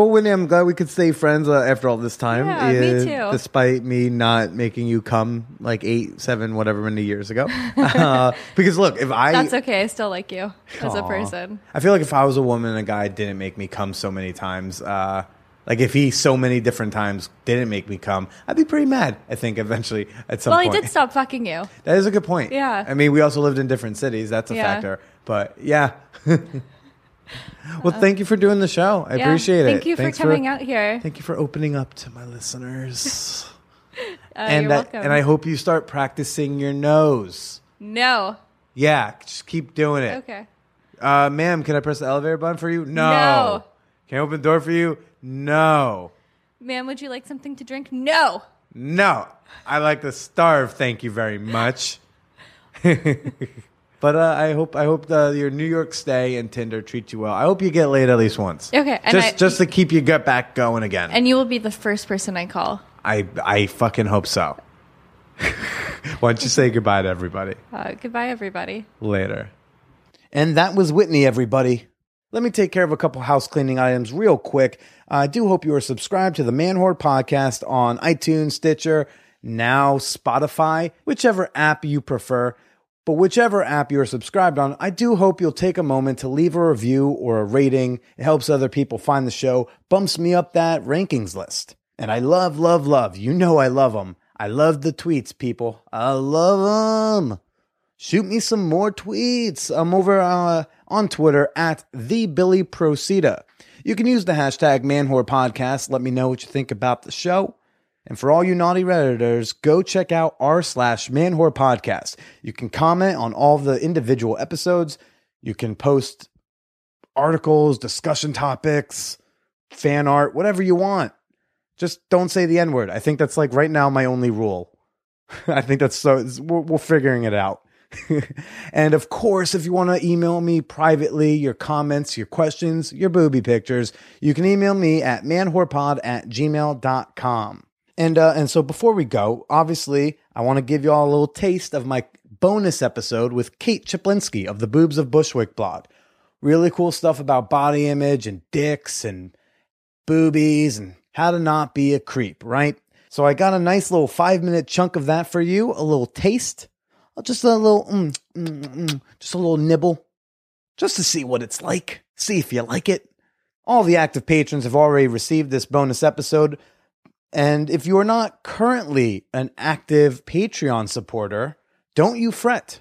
Well, Whitney, I'm glad we could stay friends uh, after all this time. Yeah, me uh, too. Despite me not making you come like eight, seven, whatever many years ago. uh, because look, if I That's okay. I still like you as a person. I feel like if I was a woman and a guy didn't make me come so many times, uh, like if he so many different times didn't make me come, I'd be pretty mad. I think eventually at some Well, point. he did stop fucking you. That is a good point. Yeah. I mean, we also lived in different cities. That's a Yeah. factor. But yeah. well, thank you for doing the show. I Yeah. appreciate it. Thank you Thanks for coming out here. Thank you for opening up to my listeners. Uh, and you're I, welcome. and I hope you start practicing your nose. no. Yeah, just keep doing it. Okay. Uh, ma'am, can I press the elevator button for you? No. No. Can I open the door for you? No. Ma'am, would you like something to drink? No. No. I like to starve. Thank you very much. but uh, I hope I hope uh, your New York stay and Tinder treat you well. I hope you get laid at least once. Okay, and Just I- just to keep you gut back going again. And you will be the first person I call. I I fucking hope so. Why don't you say goodbye to everybody? Uh, goodbye, everybody. later. And that was Whitney, everybody. Let me take care of a couple house cleaning items real quick. I do hope you are subscribed to the Manwhore podcast on iTunes, Stitcher, now Spotify, whichever app you prefer. But whichever app you're subscribed on, I do hope you'll take a moment to leave a review or a rating. It helps other people find the show, bumps me up that rankings list. And I love, love, love. You know I love them. I love the tweets, people. I love them shoot me some more tweets. I'm over uh, on Twitter at the Billy Procida. You can use the hashtag Manwhore Podcast. Let me know what you think about the show. And for all you naughty redditors, go check out r slash Manwhore Podcast. You can comment on all the individual episodes. You can post articles, discussion topics, fan art, whatever you want. Just don't say the N word. I think that's like right now my only rule. I think that's so we're, we're figuring it out. and of course, if you want to email me privately your comments, your questions, your booby pictures, you can email me at manwhorepod at gmail.com. And uh, and so before we go, obviously, I want to give you all a little taste of my bonus episode with Kate Chiplinski of the Boobs of Bushwick blog. Really cool stuff about body image and dicks and boobies and how to not be a creep, right? So I got a nice little five minute chunk of that for you, a little taste, just a little, mm, mm, mm, just a little nibble, just to see what it's like, see if you like it. All the active patrons have already received this bonus episode. And if you are not currently an active Patreon supporter, don't you fret.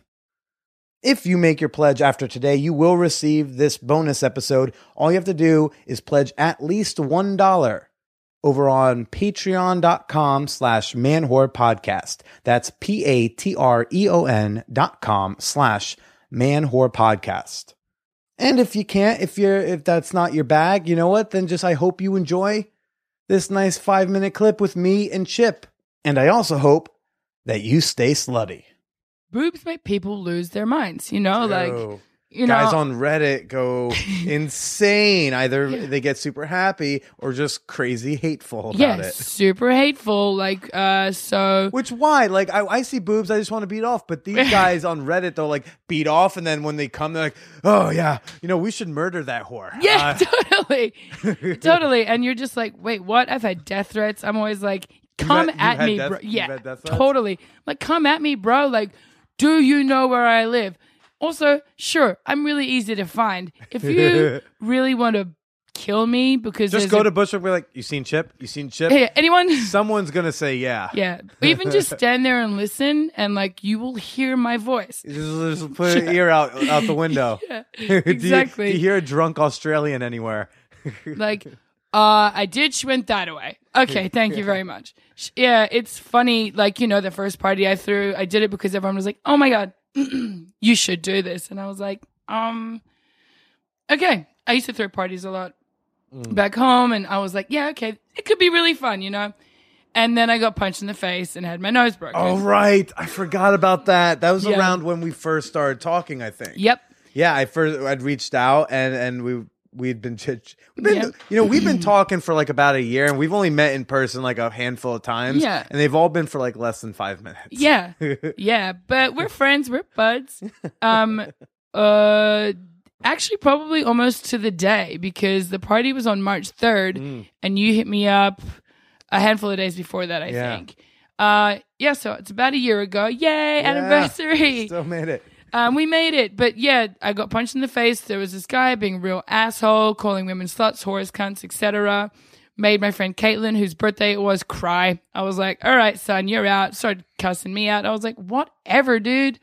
If you make your pledge after today, you will receive this bonus episode. All you have to do is pledge at least $1 over on patreon.com slash manwhore podcast. That's P-A-T-R-E-O-N dot com slash manwhore podcast. And if you can't, if you're, if that's not your bag, you know what? Then just, I hope you enjoy this nice five minute clip with me and Chip. And I also hope that you stay slutty. boobs make people lose their minds. You know, like You know, guys on Reddit go insane. Either they get super happy or just crazy hateful about yeah, it. super hateful. Like, uh, so Which why? Like I, I see boobs, I just want to beat off. But these guys on Reddit, they'll like beat off, and then when they come, they're like, "Oh yeah, you know, we should murder that whore." yeah, Uh, totally, totally. And you're just like, wait, what? I've had death threats. I'm always like, come had- at me, death- bro. Yeah, had death threats? totally. Like, come at me, bro. Like, do you know where I live? Also, sure, I'm really easy to find. If you really want to kill me because just go a- to Bushwick, be like, "You seen Chip? You seen Chip?" Hey, anyone? Someone's gonna say yeah. Yeah. Even just stand there and listen and like you will hear my voice. Just, just put an ear out out the window. Yeah, Do you- exactly. do you hear a drunk Australian anywhere? like uh I did she went that away. Okay, thank you very much. Yeah, it's funny like you know the first party I threw, I did it because everyone was like, "Oh my god, you should do this. And I was like, um, okay. I used to throw parties a lot back home. And I was like, yeah, okay. It could be really fun, you know? And then I got punched in the face and had my nose broken. Oh right, I forgot about that. That was Yeah. around when we first started talking. I think. Yep. Yeah, I first I'd reached out and and we we'd been chit- we've been Yeah. you know we've been talking for like about a year and we've only met in person like a handful of times. Yeah. and they've all been for like less than five minutes. Yeah. yeah. But we're friends. We're buds. Um, uh, actually, probably almost to the day because the party was on March 3rd Mm. and you hit me up a handful of days before that, I Yeah. think. Uh, yeah. So it's about a year ago. Yay. Anniversary. Still made it. Um, we made it, but yeah, I got punched in the face. There was this guy being a real asshole, calling women sluts, whores, cunts, etc. Made my friend Caitlin, whose birthday it was, cry. I was like, "All right, son, you're out." Started cussing me out. I was like, "Whatever, dude."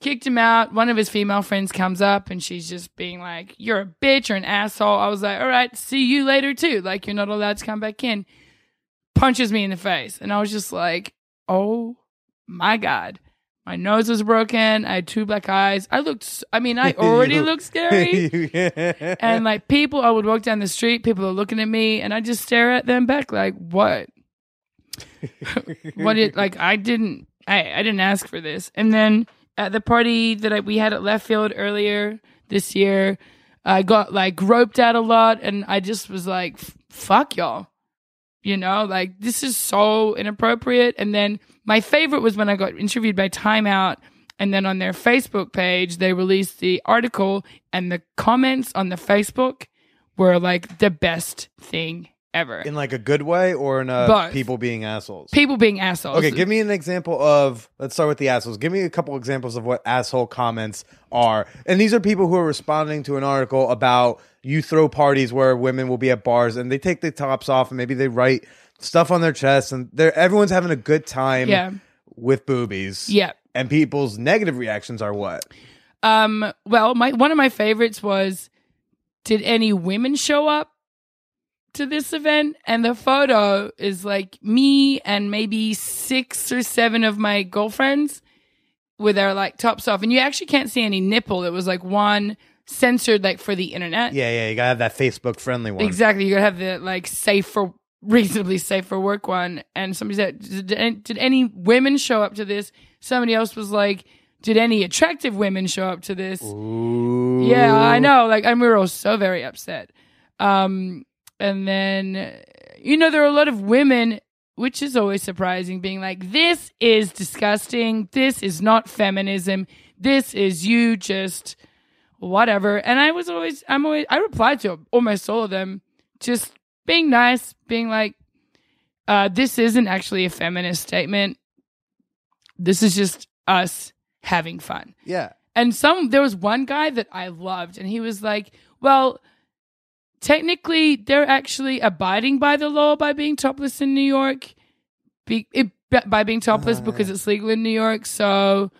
Kicked him out. One of his female friends comes up and she's just being like, "You're a bitch or an asshole." I was like, "All right, see you later too." Like you're not allowed to come back in. Punches me in the face, and I was just like, "Oh my god." My nose was broken. I had two black eyes. I looked, s- I mean, I already looked scary. and and like people, I would walk down the street, people are looking at me, and I just stare at them back like, what? what did, like, I didn't, I, I didn't ask for this. And then at the party that I, we had at left field earlier this year, I got like roped out a lot, and I just was like, "F- fuck y'all. You know, like this is so inappropriate. And then my favorite was when I got interviewed by Time Out, and then on their Facebook page, they released the article, and the comments on the Facebook were like the best thing ever. in like a good way or in a Both. people being assholes. People being assholes. Okay, give me an example of. Let's start with the assholes. Give me a couple examples of what asshole comments are. And these are people who are responding to an article about you throw parties where women will be at bars and they take the tops off and maybe they write stuff on their chest and they're everyone's having a good time Yeah. with boobies. Yeah. And people's negative reactions are what? Um, well, my one of my favorites was did any women show up to this event? And the photo is like me and maybe six or seven of my girlfriends with their like tops off. And you actually can't see any nipple. It was like one censored like for the internet. Yeah, yeah, you gotta have that Facebook friendly one. Exactly. You gotta have the like safe for reasonably safe for work one. And somebody said, did, did any women show up to this? Somebody else was like, did any attractive women show up to this? Ooh. Yeah, I know. Like, and we were all so very upset. Um, and then, you know, there are a lot of women, which is always surprising, being like, this is disgusting. This is not feminism. This is you just whatever. And I was always, I'm always, I replied to almost all of them, just being nice, being like, uh, this isn't actually a feminist statement. This is just us having fun. Yeah. And some there was one guy that I loved, and he was like, "Well, technically, they're actually abiding by the law by being topless in New York, be, it, by being topless because it's legal in New York." So,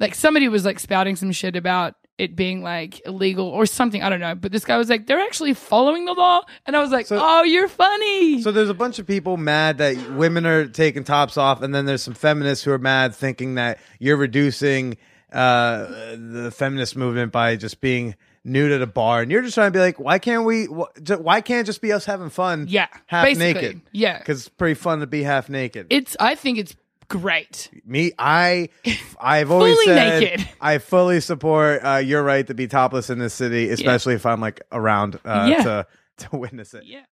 like, somebody was like spouting some shit about it being like illegal or something. I don't know, but this guy was like, "They're actually following the law," and I was like, So- "Oh, you're funny." So there's a bunch of people mad that women are taking tops off, and then there's some feminists who are mad thinking that you're reducing uh, the feminist movement by just being nude at a bar, and you're just trying to be like, why can't we? wh- ju- Why can't it just be us having fun? Yeah, half basically. naked. Yeah. because it's pretty fun to be half naked. it's. I think it's great. Me, I, I've always said naked. I fully support uh, your right to be topless in this city, especially if I'm like around uh, Yeah. to to witness it. Yeah.